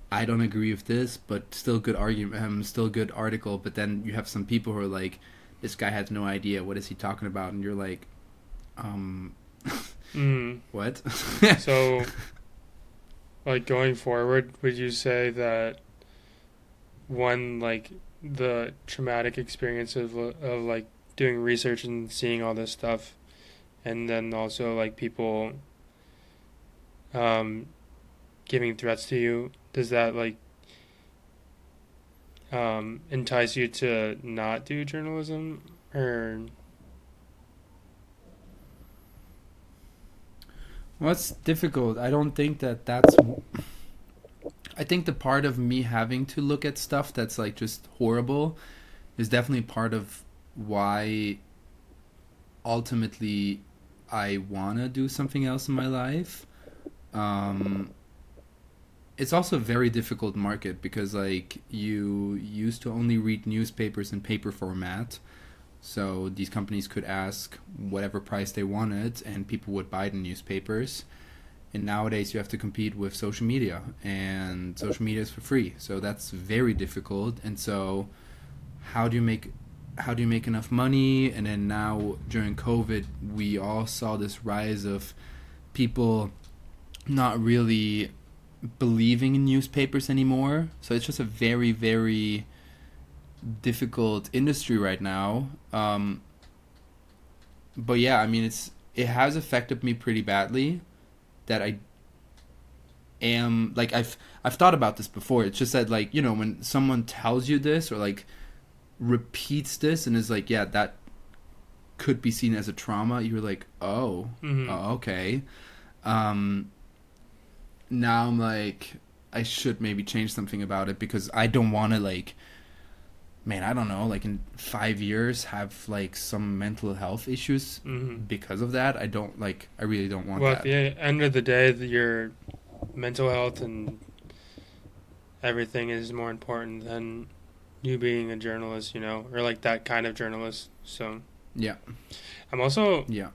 Speaker 1: I don't agree with this, but still good argument, um, still good article. But then you have some people who are like, this guy has no idea what is he talking about, and you're like, um,
Speaker 2: Mm.
Speaker 1: what?
Speaker 2: So, like going forward, would you say that one like the traumatic experience of of like doing research and seeing all this stuff, and then also like people um, giving threats to you, does that like um, entice you to not do journalism or?
Speaker 1: Well, difficult. I don't think that that's. I think the part of me having to look at stuff that's like just horrible is definitely part of why ultimately I want to do something else in my life. Um, it's also a very difficult market because like you used to only read newspapers in paper format. So these companies could ask whatever price they wanted, and people would buy the newspapers. And nowadays, you have to compete with social media, and social media is for free. So that's very difficult. And so, how do you make how do you make enough money? And then now during COVID, we all saw this rise of people not really believing in newspapers anymore. So it's just a very very difficult industry right now. Um, but yeah, I mean, it's it has affected me pretty badly. That I am like I've I've thought about this before. It's just that like you know when someone tells you this or like repeats this and is like yeah that could be seen as a trauma. You're like oh
Speaker 2: Mhm.
Speaker 1: oh okay. Um, now I'm like I should maybe change something about it because I don't want to like man, I don't know, like in five years have like some mental health issues
Speaker 2: Mhm.
Speaker 1: because of that. I don't like. I really don't want
Speaker 2: well,
Speaker 1: that.
Speaker 2: at the end of the day, your mental health and everything is more important than you being a journalist, you know, or like that kind of journalist. So
Speaker 1: Yeah,
Speaker 2: I'm also
Speaker 1: yeah,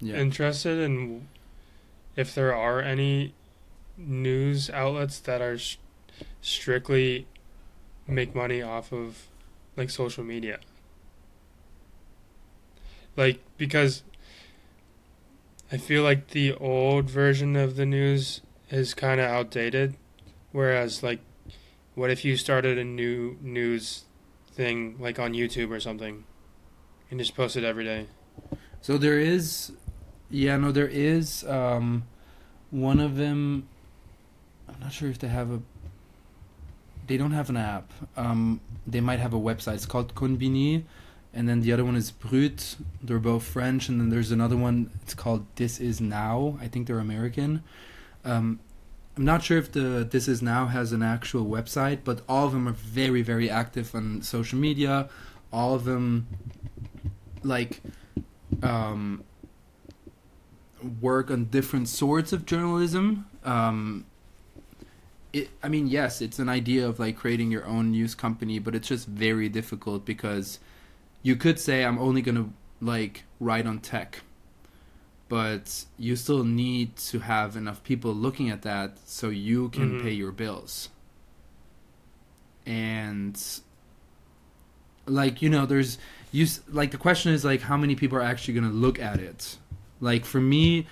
Speaker 1: yeah.
Speaker 2: interested in if there are any news outlets that are sh- strictly make money off of like social media. Like because I feel like the old version of the news is kind of outdated whereas like what if you started a new news thing like on YouTube or something and just post it every day?
Speaker 1: So there is, yeah, no, there is um, one of them. I'm not sure if they have a. They don't have an app. Um, they might have a website. It's called Konbini, and then the other one is Brut. They're both French, and then there's another one. It's called This Is Now. I think they're American. Um, I'm not sure if the This Is Now has an actual website, but all of them are very, very active on social media. All of them, like, um, work on different sorts of journalism. Um, it, I mean, yes, it's an idea of like creating your own news company, but it's just very difficult because you could say I'm only gonna like write on tech, but you still need to have enough people looking at that so you can
Speaker 2: Mhm.
Speaker 1: pay your bills. And like you know, there's you like the question is like how many people are actually gonna look at it. Like for me,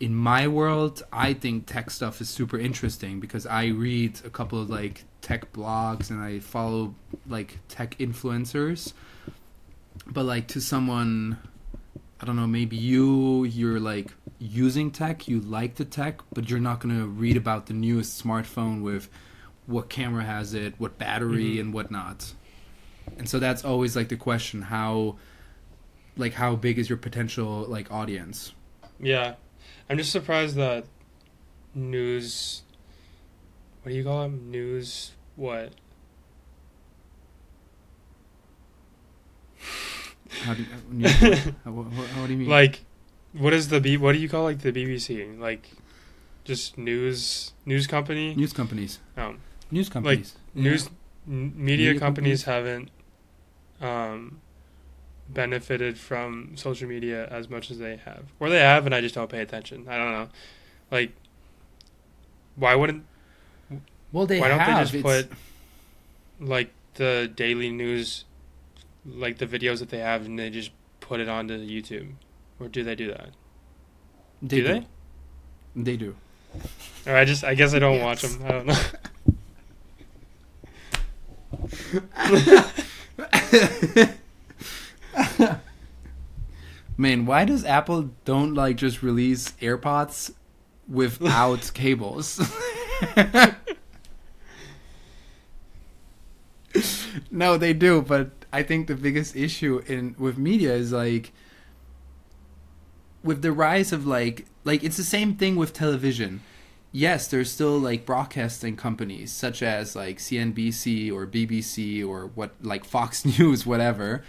Speaker 1: in my world, I think tech stuff is super interesting because I read a couple of like tech blogs and I follow like tech influencers. But like to someone, I don't know, maybe you, you're like using tech, you like the tech, but you're not going to read about the newest smartphone with what camera has it, what battery,
Speaker 2: Mhm.
Speaker 1: and whatnot. And so that's always like the question: how, like, how big is your potential like audience?
Speaker 2: Yeah, I'm just surprised that news. What do you call them? News what?
Speaker 1: How do you, when you- what, what do you mean?
Speaker 2: like, what is the B? What do you call like the BBC? Like, just news news company.
Speaker 1: news companies,
Speaker 2: Um,
Speaker 1: news companies, Yeah.
Speaker 2: news n- media,
Speaker 1: Media
Speaker 2: companies, haven't um benefited from social media as much as they have, or they have, and I just don't pay attention. I don't know. Like, why wouldn't
Speaker 1: Well, they
Speaker 2: why don't they just
Speaker 1: it's-
Speaker 2: put like the daily news, like the videos that they have, and they just put it onto YouTube, or do they do that?
Speaker 1: They
Speaker 2: do
Speaker 1: do.
Speaker 2: they?
Speaker 1: They do.
Speaker 2: Or I just I guess I don't
Speaker 1: Yes.
Speaker 2: watch them. I don't know.
Speaker 1: Man, why does Apple don't like just release AirPods without cables? no, they do, but I think the biggest issue in with media is like with the rise of like like it's the same thing with television. Yes, there's still like broadcasting companies such as like CNBC or BBC or what like Fox News whatever.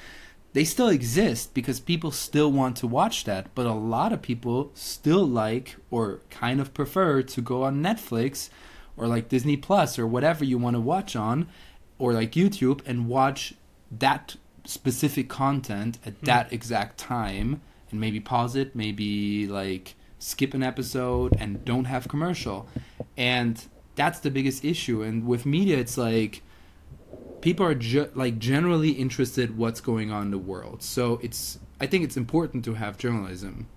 Speaker 1: They still exist because people still want to watch that, but a lot of people still like or kind of prefer to go on Netflix or like Disney Plus or whatever you want to watch on or like YouTube and watch that specific content at
Speaker 2: Hmm.
Speaker 1: that exact time and maybe pause it, maybe like skip an episode and don't have commercial. And that's the biggest issue. And with media, it's like people are ju- like generally interested what's going on in the world. So it's I think it's important to have journalism,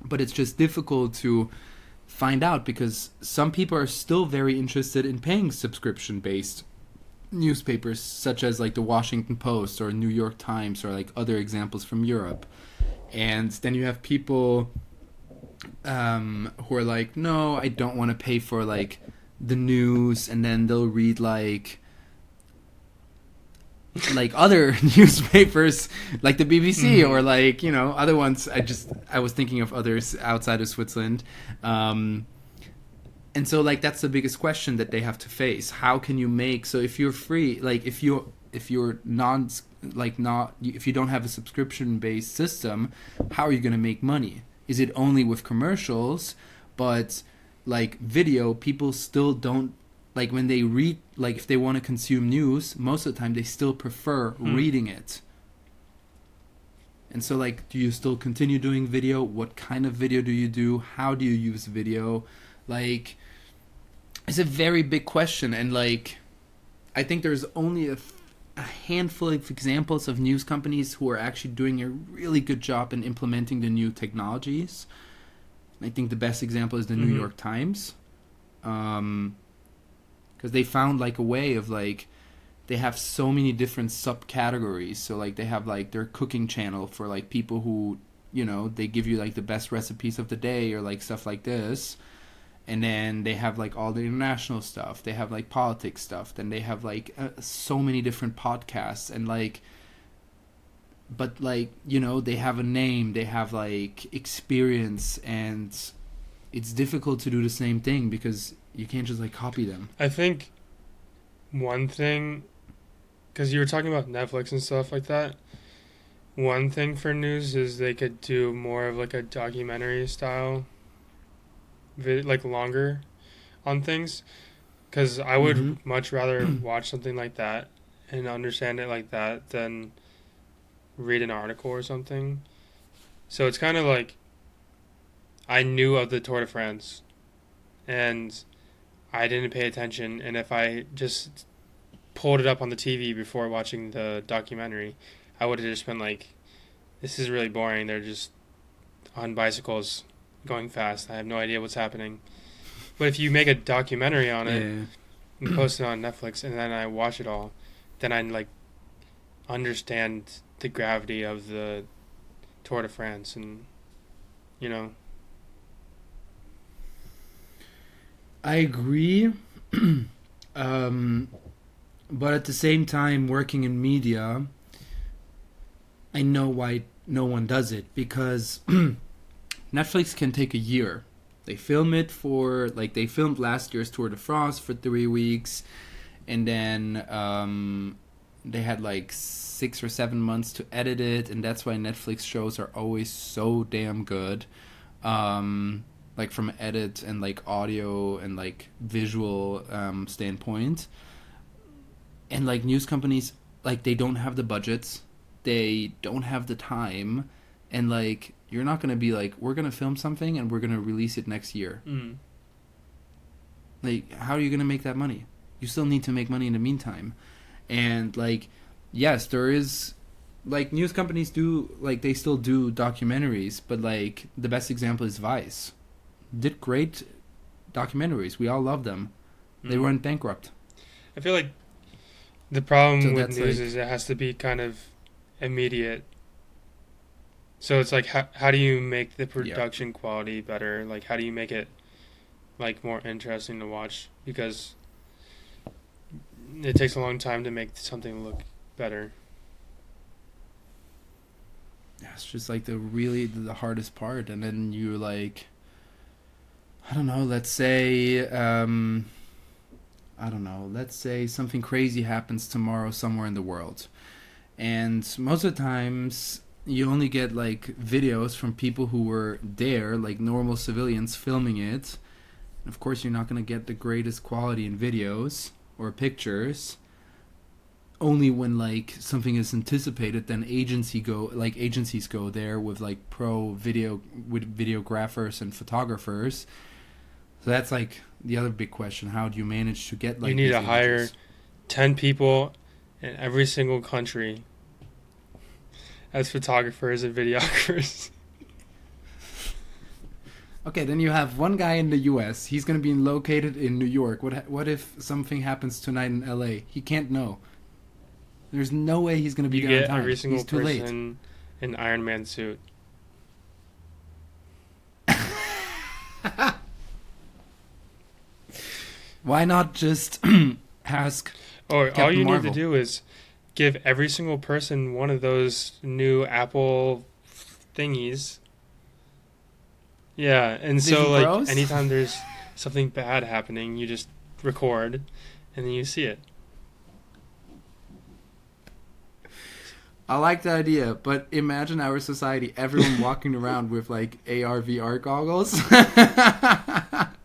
Speaker 1: but it's just difficult to find out because some people are still very interested in paying subscription based newspapers such as like the Washington Post or New York Times or like other examples from Europe. And then you have people um, who are like, no, I don't want to pay for like the news, and then they'll read like like other newspapers like the BBC
Speaker 2: Mhm.
Speaker 1: or like you know other ones. I just I was thinking of others outside of Switzerland. Um and so like that's the biggest question that they have to face. How can you make so if you're free like if you if you're non like not if you don't have a subscription based system how are you going to make money? Is it only with commercials? But like video people still don't like when they read like if they want to consume news most of the time they still prefer
Speaker 2: Hmm.
Speaker 1: reading it. And so like do you still continue doing video? What kind of video do you do? How do you use video? Like it's a very big question and like i think there's only a handful of examples of news companies who are actually doing a really good job in implementing the new technologies. I think the best example is the new
Speaker 2: Mhm.
Speaker 1: york times. Um because they found like a way of like they have so many different subcategories. So like they have like their cooking channel for like people who you know they give you like the best recipes of the day or like stuff like this. And then they have like all the international stuff. They have like politics stuff. Then they have like uh, so many different podcasts. And like but like you know they have a name. They have like experience. And it's difficult to do the same thing because you can't just like copy them
Speaker 2: I think one thing, because you were talking about Netflix and stuff like that. One thing for news is they could do more of like a documentary style, vid- like longer, on things. Because I would
Speaker 1: Mhm.
Speaker 2: much rather watch something like that and understand it like that than read an article or something. So it's kind of like I knew of the Tour de France, and I didn't pay attention, and if I just pulled it up on the TV before watching the documentary, I would have just been like, "This is really boring. They're just on bicycles, going fast. I have no idea what's happening." But if you make a documentary on it
Speaker 1: yeah
Speaker 2: and post it on Netflix, and then I watch it all, then I like understand the gravity of the Tour de France, and you know,
Speaker 1: I agree. um, but at the same time, working in media, I know why no one does it because Netflix can take a year. They film it for like they filmed last year's Tour de France for three weeks, and then um, they had like six or seven months to edit it, and that's why Netflix shows are always so damn good. Um, like from edit and like audio and like visual um, standpoint. And like news companies like they don't have the budgets. They don't have the time. And like you're not going to be like we're going to film something and we're going to release it next year.
Speaker 2: Mm.
Speaker 1: like how are you going to make that money? You still need to make money in the meantime. And like yes there is like news companies do like they still do documentaries but like the best example is vice did great documentaries we all love them they
Speaker 2: Mm.
Speaker 1: weren't bankrupt
Speaker 2: I feel like the problem
Speaker 1: So
Speaker 2: with news
Speaker 1: like-
Speaker 2: is it has to be kind of immediate. So it's like how how do you make the production quality better? Like how do you make it like more interesting to watch because it takes a long time to make something look better.
Speaker 1: Yeah, it's just like the really the hardest part and then you like i don't know let's say um i don't know let's say something crazy happens tomorrow somewhere in the world. And most of the times you only get like videos from people who were there like normal civilians filming it. Of course you're not going to get the greatest quality in videos or pictures. Only when like something is anticipated then agency go like agencies go there with like pro video with videographers and photographers so that's like the other big question. How do you manage to get like
Speaker 2: You need to hire- 10 people in every single country. As photographers and videographers.
Speaker 1: okay then you have one guy in the US he's going to be located in New York. What what if something happens tonight in LA he can't know. There's no way he's going to be
Speaker 2: you
Speaker 1: there
Speaker 2: get every single
Speaker 1: he's too late.
Speaker 2: person in Iron Man suit.
Speaker 1: Why not just ask
Speaker 2: Or all you
Speaker 1: Marvel.
Speaker 2: need to do is give every single person one of those new Apple thingies. Yeah, and so like
Speaker 1: Pros?
Speaker 2: anytime there's something bad happening, you just record and then you see it.
Speaker 1: I like the idea, but imagine our society, everyone walking around with like AR VR goggles.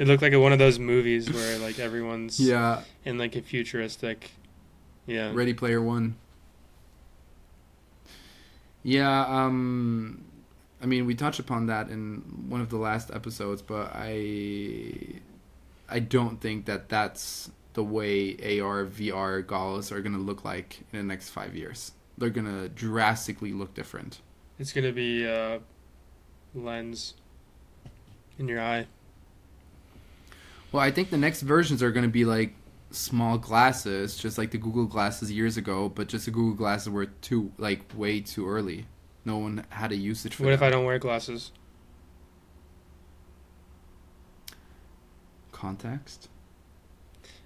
Speaker 2: It looked like one of those movies where like everyone's
Speaker 1: yeah,
Speaker 2: in like a futuristic yeah.
Speaker 1: Ready Player One. Yeah, um I mean we touched upon that in one of the last episodes, but I I don't think that that's the way AR VR goggles are going to look like in the next 5 years. They're going to drastically look different.
Speaker 2: It's gonna be a lens in your eye.
Speaker 1: Well, I think the next versions are going to be like small glasses, just like the Google glasses years ago, but just the Google glasses were too like way too early. No one had a usage for
Speaker 2: What if. I don't wear glasses?
Speaker 1: context?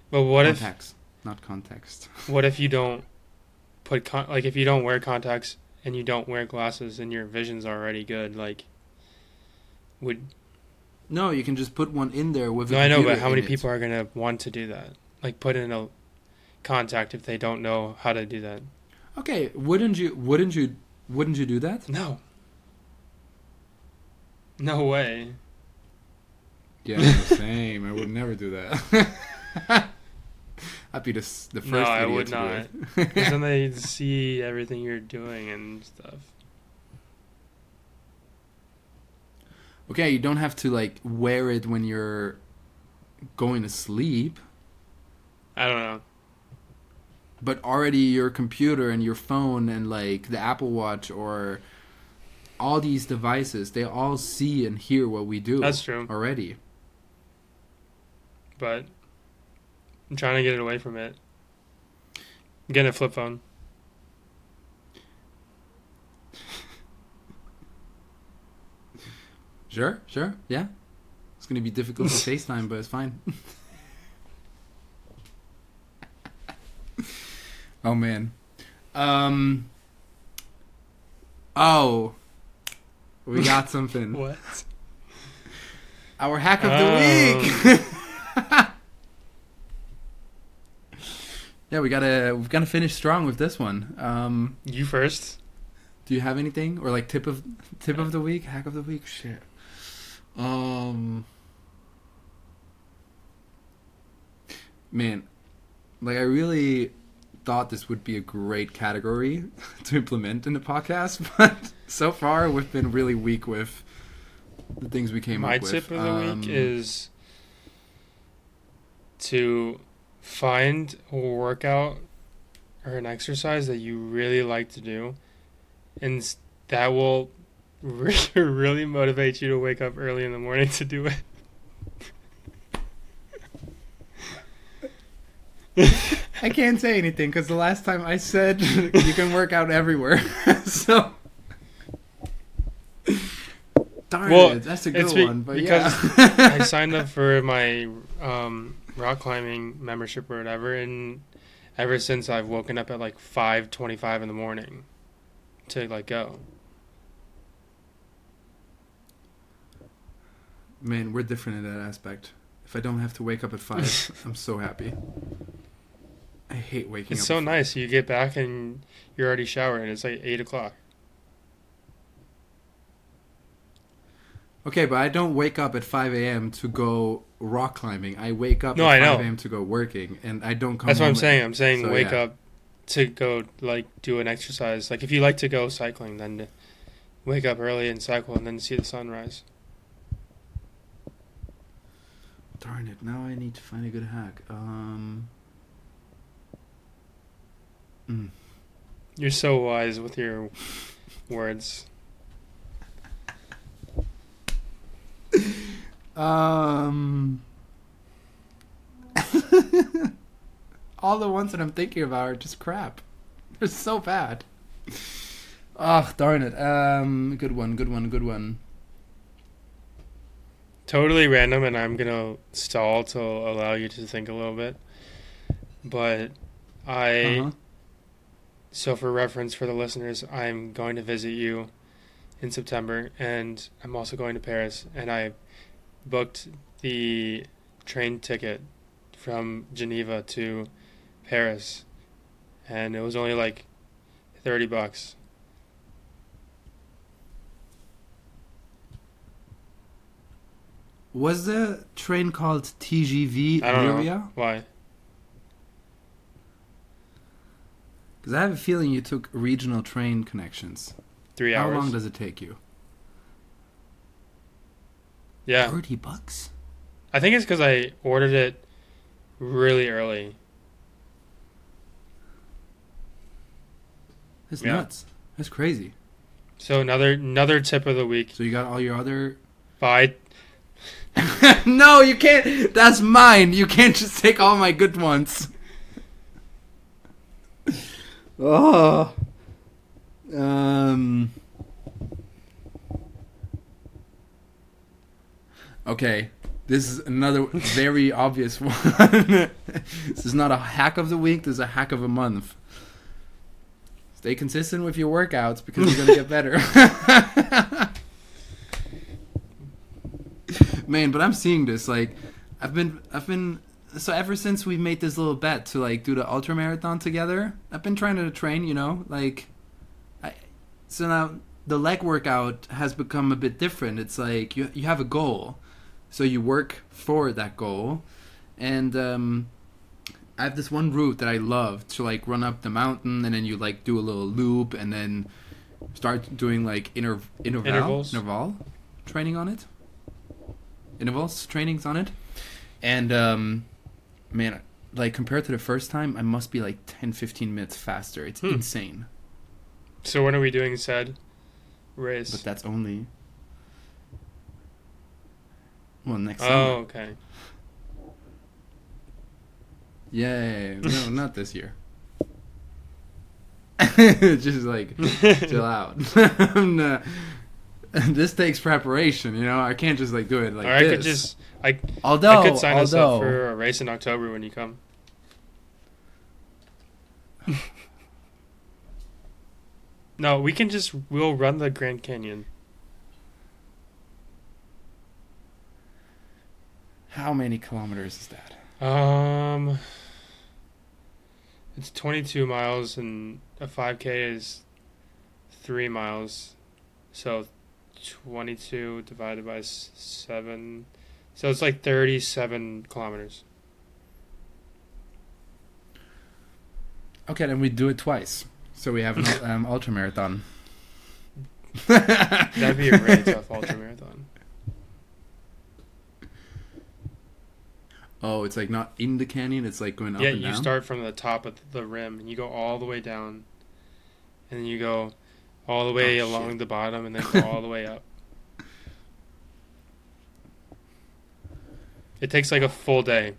Speaker 2: But what if
Speaker 1: Contacts, not context.
Speaker 2: What if you don't put con- like if you don't wear contacts and you don't wear glasses and your vision's already good? Like, would
Speaker 1: No, you can just put one in there with. a
Speaker 2: no? I know, but how many
Speaker 1: it.
Speaker 2: people are gonna want to do that? Like, put in a contact if they don't know how to do that?
Speaker 1: Okay, wouldn't you? Wouldn't you? Wouldn't you do that?
Speaker 2: No. No way.
Speaker 1: Yeah, same. I would never do that. I'd be the the first.
Speaker 2: No, I would not. Because then they'd see everything you're doing and stuff.
Speaker 1: Okay, you don't have to like wear it when you're going to sleep,
Speaker 2: I don't know.
Speaker 1: but already your computer and your phone and like the Apple Watch or all these devices, they all see and hear what we do
Speaker 2: That's true.
Speaker 1: already.
Speaker 2: But I'm trying to get it away from it. I'm getting a flip phone.
Speaker 1: Sure, sure, yeah. It's gonna be difficult to FaceTime, but it's fine. oh man. Um. Oh. We got something.
Speaker 2: What?
Speaker 1: Our hack of the
Speaker 2: Oh.
Speaker 1: week. yeah, we gotta we've gotta finish strong with this one. Um,
Speaker 2: You first.
Speaker 1: do you have anything or like tip of tip of the week, hack of the week? Shit. Um, man, like I really thought this would be a great category to implement in the podcast, but so far we've been really weak with the things we came
Speaker 2: My
Speaker 1: up with.
Speaker 2: My tip of the
Speaker 1: Um,
Speaker 2: week is to find a workout or an exercise that you really like to do, and that will really motivate you to wake up early in the morning to do it.
Speaker 1: I can't say anything because the last time I said you can work out everywhere. so. Darn
Speaker 2: Well,
Speaker 1: it, that's a good
Speaker 2: it's be-
Speaker 1: one. But
Speaker 2: because
Speaker 1: yeah.
Speaker 2: I signed up for my um, rock climbing membership or whatever, and ever since I've woken up at like five twenty-five in the morning to like go.
Speaker 1: Man, we're different in that aspect. If I don't have to wake up at five, I'm so happy. I hate waking
Speaker 2: It's
Speaker 1: up.
Speaker 2: It's
Speaker 1: so
Speaker 2: nice. You get back and you're already showered. It's like eight o'clock.
Speaker 1: Okay, but I don't wake up at 5 a.m. to go rock climbing. I wake up
Speaker 2: No,
Speaker 1: at
Speaker 2: I
Speaker 1: 5 a.m. to go working, and I don't come
Speaker 2: That's what I'm saying. I'm saying
Speaker 1: so,
Speaker 2: wake
Speaker 1: yeah.
Speaker 2: up to go like do an exercise. Like if you like to go cycling, then wake up early and cycle and then see the sunrise.
Speaker 1: Darn it, now I need to find a good hack. Um. mm.
Speaker 2: You're so wise with your words.
Speaker 1: Um. All the ones that I'm thinking about are just crap. They're so bad. Oh, darn it. Um, good one, good one, good one.
Speaker 2: Totally random, and I'm gonna stall to allow you to think a little bit. But I.
Speaker 1: Uh-huh.
Speaker 2: So, for reference for the listeners, I'm going to visit you in September, and I'm also going to Paris, and I booked the train ticket from Geneva to Paris, and it was only like thirty bucks.
Speaker 1: Was the train called TGV
Speaker 2: I don't know
Speaker 1: Lyria?
Speaker 2: why.
Speaker 1: Because I have a feeling you took regional train connections.
Speaker 2: Three hours.
Speaker 1: How long does it take you?
Speaker 2: yeah,
Speaker 1: 30 bucks?
Speaker 2: I think it's because I ordered it really early.
Speaker 1: That's
Speaker 2: Yeah.
Speaker 1: nuts. That's crazy.
Speaker 2: So another another tip of the week:
Speaker 1: So you got all your other.
Speaker 2: buy
Speaker 1: no, you can't. That's mine. You can't just take all my good ones. oh. Um. Okay. This is another very obvious one. this is not a hack of the week. This is a hack of a month. Stay consistent with your workouts because you're gonna get better. Man, but I'm seeing this like I've been I've been so ever since we made this little bet to like do the ultra marathon together, I've been trying to train, you know, like I so now the leg workout has become a bit different. It's like you you have a goal. So you work for that goal. And um I have this one route that I love to like run up the mountain and then you like do a little loop and then start doing like inter interval
Speaker 2: Intervals.
Speaker 1: interval training on it. Intervals trainings on it. And um man, like compared to the first time, I must be like 10 15 minutes faster. It's
Speaker 2: Hmm.
Speaker 1: insane.
Speaker 2: So when are we doing said race?
Speaker 1: But that's only well next
Speaker 2: oh,
Speaker 1: summer.
Speaker 2: okay.
Speaker 1: Yay! No, not this year. Just like chill out. I'm not- this takes preparation. You know, I can't just like do it like
Speaker 2: or I
Speaker 1: this.
Speaker 2: could just I,
Speaker 1: although
Speaker 2: I could sign us up
Speaker 1: although
Speaker 2: for a race in October when you come. no, we can just we'll run the Grand Canyon.
Speaker 1: how many kilometers is that?
Speaker 2: Um, it's 22 miles and a 5K is three miles, so 22 divided by seven, so it's like 37 kilometers.
Speaker 1: Okay, then we do it twice. So we have an um, ultra marathon.
Speaker 2: That'd be a really tough ultra marathon.
Speaker 1: Oh, it's like not in the canyon. It's like going up
Speaker 2: Yeah, you
Speaker 1: down.
Speaker 2: start from the top of the rim and you go all the way down, and then you go all the way
Speaker 1: Oh,
Speaker 2: along
Speaker 1: shit.
Speaker 2: the bottom and then go all the way up. It takes like a full day.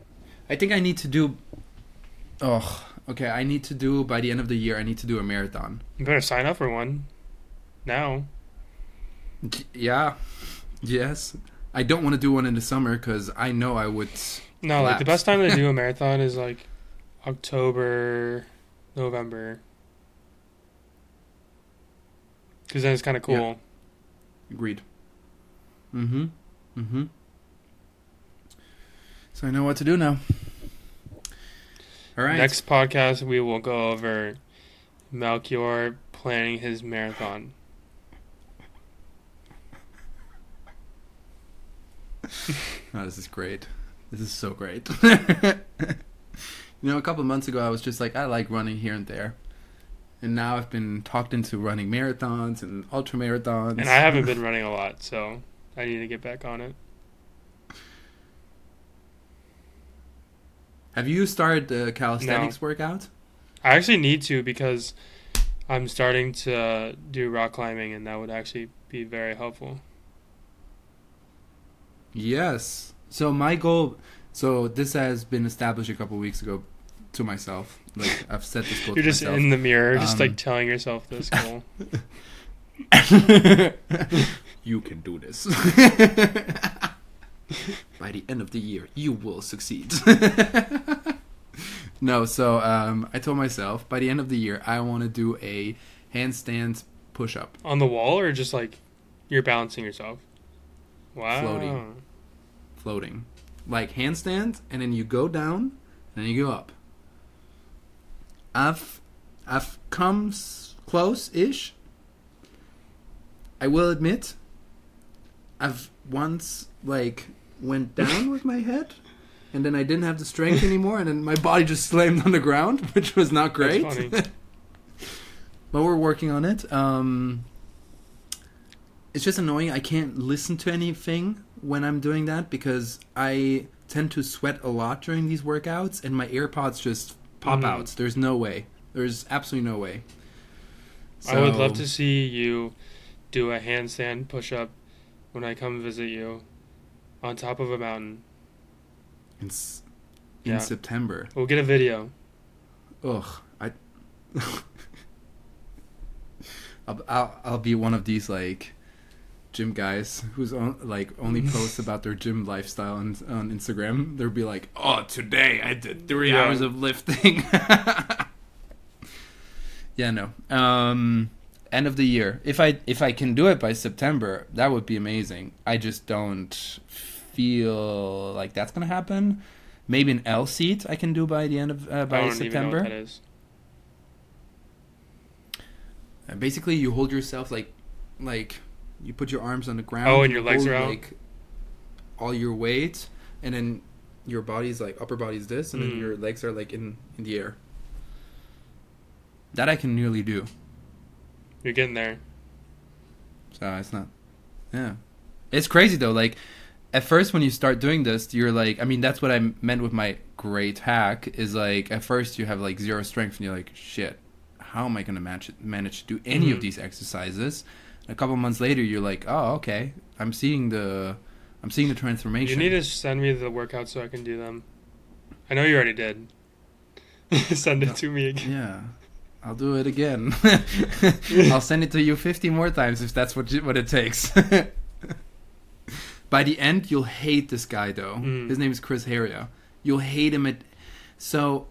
Speaker 1: I think I need to do. Oh, okay. I need to do by the end of the year. I need to do a marathon.
Speaker 2: You better sign up for one now.
Speaker 1: Yeah. Yes. I don't want to do one in the summer because I know I would.
Speaker 2: No, like the best time to do a marathon is like October, November. Because then it's kind of
Speaker 1: Yeah.
Speaker 2: cool.
Speaker 1: Agreed. Mm-hmm. Mm-hmm. So I know what to do now. All right.
Speaker 2: Next podcast, we will go over Melchior planning his marathon.
Speaker 1: Oh, this is great. This is so great. you know, a couple of months ago, I was just like, I like running here and there. And now I've been talked into running marathons and ultra marathons.
Speaker 2: And I haven't been running a lot, so I need to get back on it.
Speaker 1: Have you started the calisthenics workout?
Speaker 2: I actually need to because I'm starting to do rock climbing, and that would actually be very helpful.
Speaker 1: Yes. So my goal. So this has been established a couple of weeks ago to myself. Like I've set this goal
Speaker 2: You're just
Speaker 1: myself.
Speaker 2: in the mirror, just
Speaker 1: Um,
Speaker 2: like telling yourself this goal.
Speaker 1: you can do this. By the end of the year, you will succeed. no, so um, I told myself by the end of the year, I want to do a handstand push up.
Speaker 2: On the wall, or just like you're balancing yourself? Wow.
Speaker 1: Floating. floating. Like handstand, and then you go down, and then you go up. I've I've come close-ish. I will admit, I've once like went down with my head, and then I didn't have the strength anymore, and then my body just slammed on the ground, which was not
Speaker 2: That's
Speaker 1: great.
Speaker 2: funny.
Speaker 1: but we're working on it. Um, it's just annoying. I can't listen to anything when I'm doing that because I tend to sweat a lot during these workouts, and my AirPods just pop
Speaker 2: Mm.
Speaker 1: There's no way. There's absolutely no way.
Speaker 2: I would love to see you do a handstand push up when I come visit you on top of a mountain.
Speaker 1: in, s- in
Speaker 2: Yeah.
Speaker 1: September.
Speaker 2: We'll get a video.
Speaker 1: Ugh, I. I'll, I'll I'll be one of these like gym guys who's on, like only posts about their gym lifestyle on on Instagram. They'll be like, "Oh, today I did three
Speaker 2: Yeah.
Speaker 1: hours of lifting." yeah, no. Um, end of the year. If I if I can do it by September, that would be amazing. I just don't feel like that's gonna happen. Maybe an L sit I can do by the end of uh, by
Speaker 2: don't even know
Speaker 1: September.
Speaker 2: what that is.
Speaker 1: Uh, basically, you hold yourself like, like you put your arms on the ground.
Speaker 2: Oh, and your legs are out?
Speaker 1: Like all your weight, and then your body's like upper body's this, and then
Speaker 2: Mm.
Speaker 1: your legs are like in in the air. That I can nearly do.
Speaker 2: You're getting there.
Speaker 1: So it's not. Yeah, it's crazy though. Like at first, when you start doing this, you're like, I mean, that's what I meant with my great hack. Is like at first you have like zero strength, and you're like, shit, how am I gonna manage manage to do any of
Speaker 2: Mhm.
Speaker 1: these exercises? A couple months later, you're like, oh, okay, I'm seeing the, I'm seeing the transformation.
Speaker 2: You need to send me the workouts so I can do them. I know you already did. send it to me again.
Speaker 1: Yeah, I'll do it again. I'll send it to you 50 more times if that's what you, what it takes. By the end, you'll hate this guy though.
Speaker 2: Mm.
Speaker 1: His name is Chris Heria. You'll hate him at. So,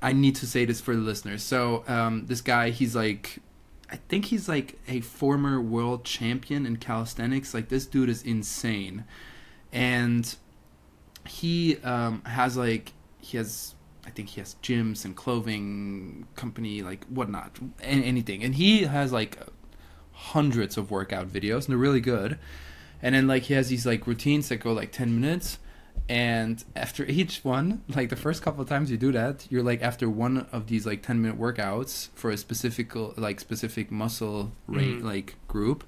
Speaker 1: I need to say this for the listeners. So, um, this guy, he's like, I think he's like a former world champion in calisthenics. Like this dude is insane, and he um, has like he has I think he has gyms and clothing company like whatnot a- anything, and he has like hundreds of workout videos and they're really good. And then like he has these like routines that go like ten minutes, and after each one, like the first couple of times you do that, you're like after one of these like ten minute workouts for a specific like specific muscle rate
Speaker 2: Mhm.
Speaker 1: like group,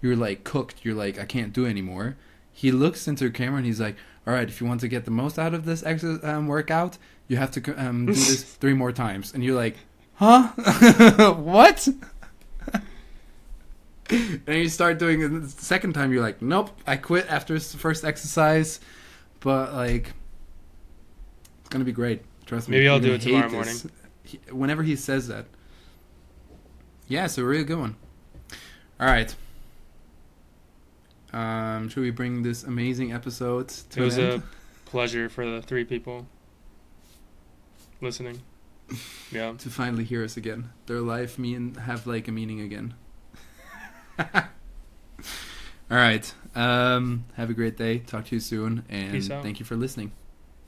Speaker 1: you're like cooked. You're like I can't do anymore. He looks into the camera and he's like, "All right, if you want to get the most out of this exercise um, workout, you have to um, do this three more times." And you're like, "Huh? what?" and you start doing it the second time. You're like, "Nope, I quit after the first exercise." But like, it's gonna be great. Trust me.
Speaker 2: Maybe I'll
Speaker 1: You're
Speaker 2: do it tomorrow
Speaker 1: this. He- whenever he says that. Yeah, it's a really good one. All right. Um, should we bring this amazing episode to
Speaker 2: It was a pleasure for the three people listening. Yeah.
Speaker 1: to finally hear us again. Their life mean have like a meaning again. All right. Um, have a great day. Talk to you soon, and thank you for listening.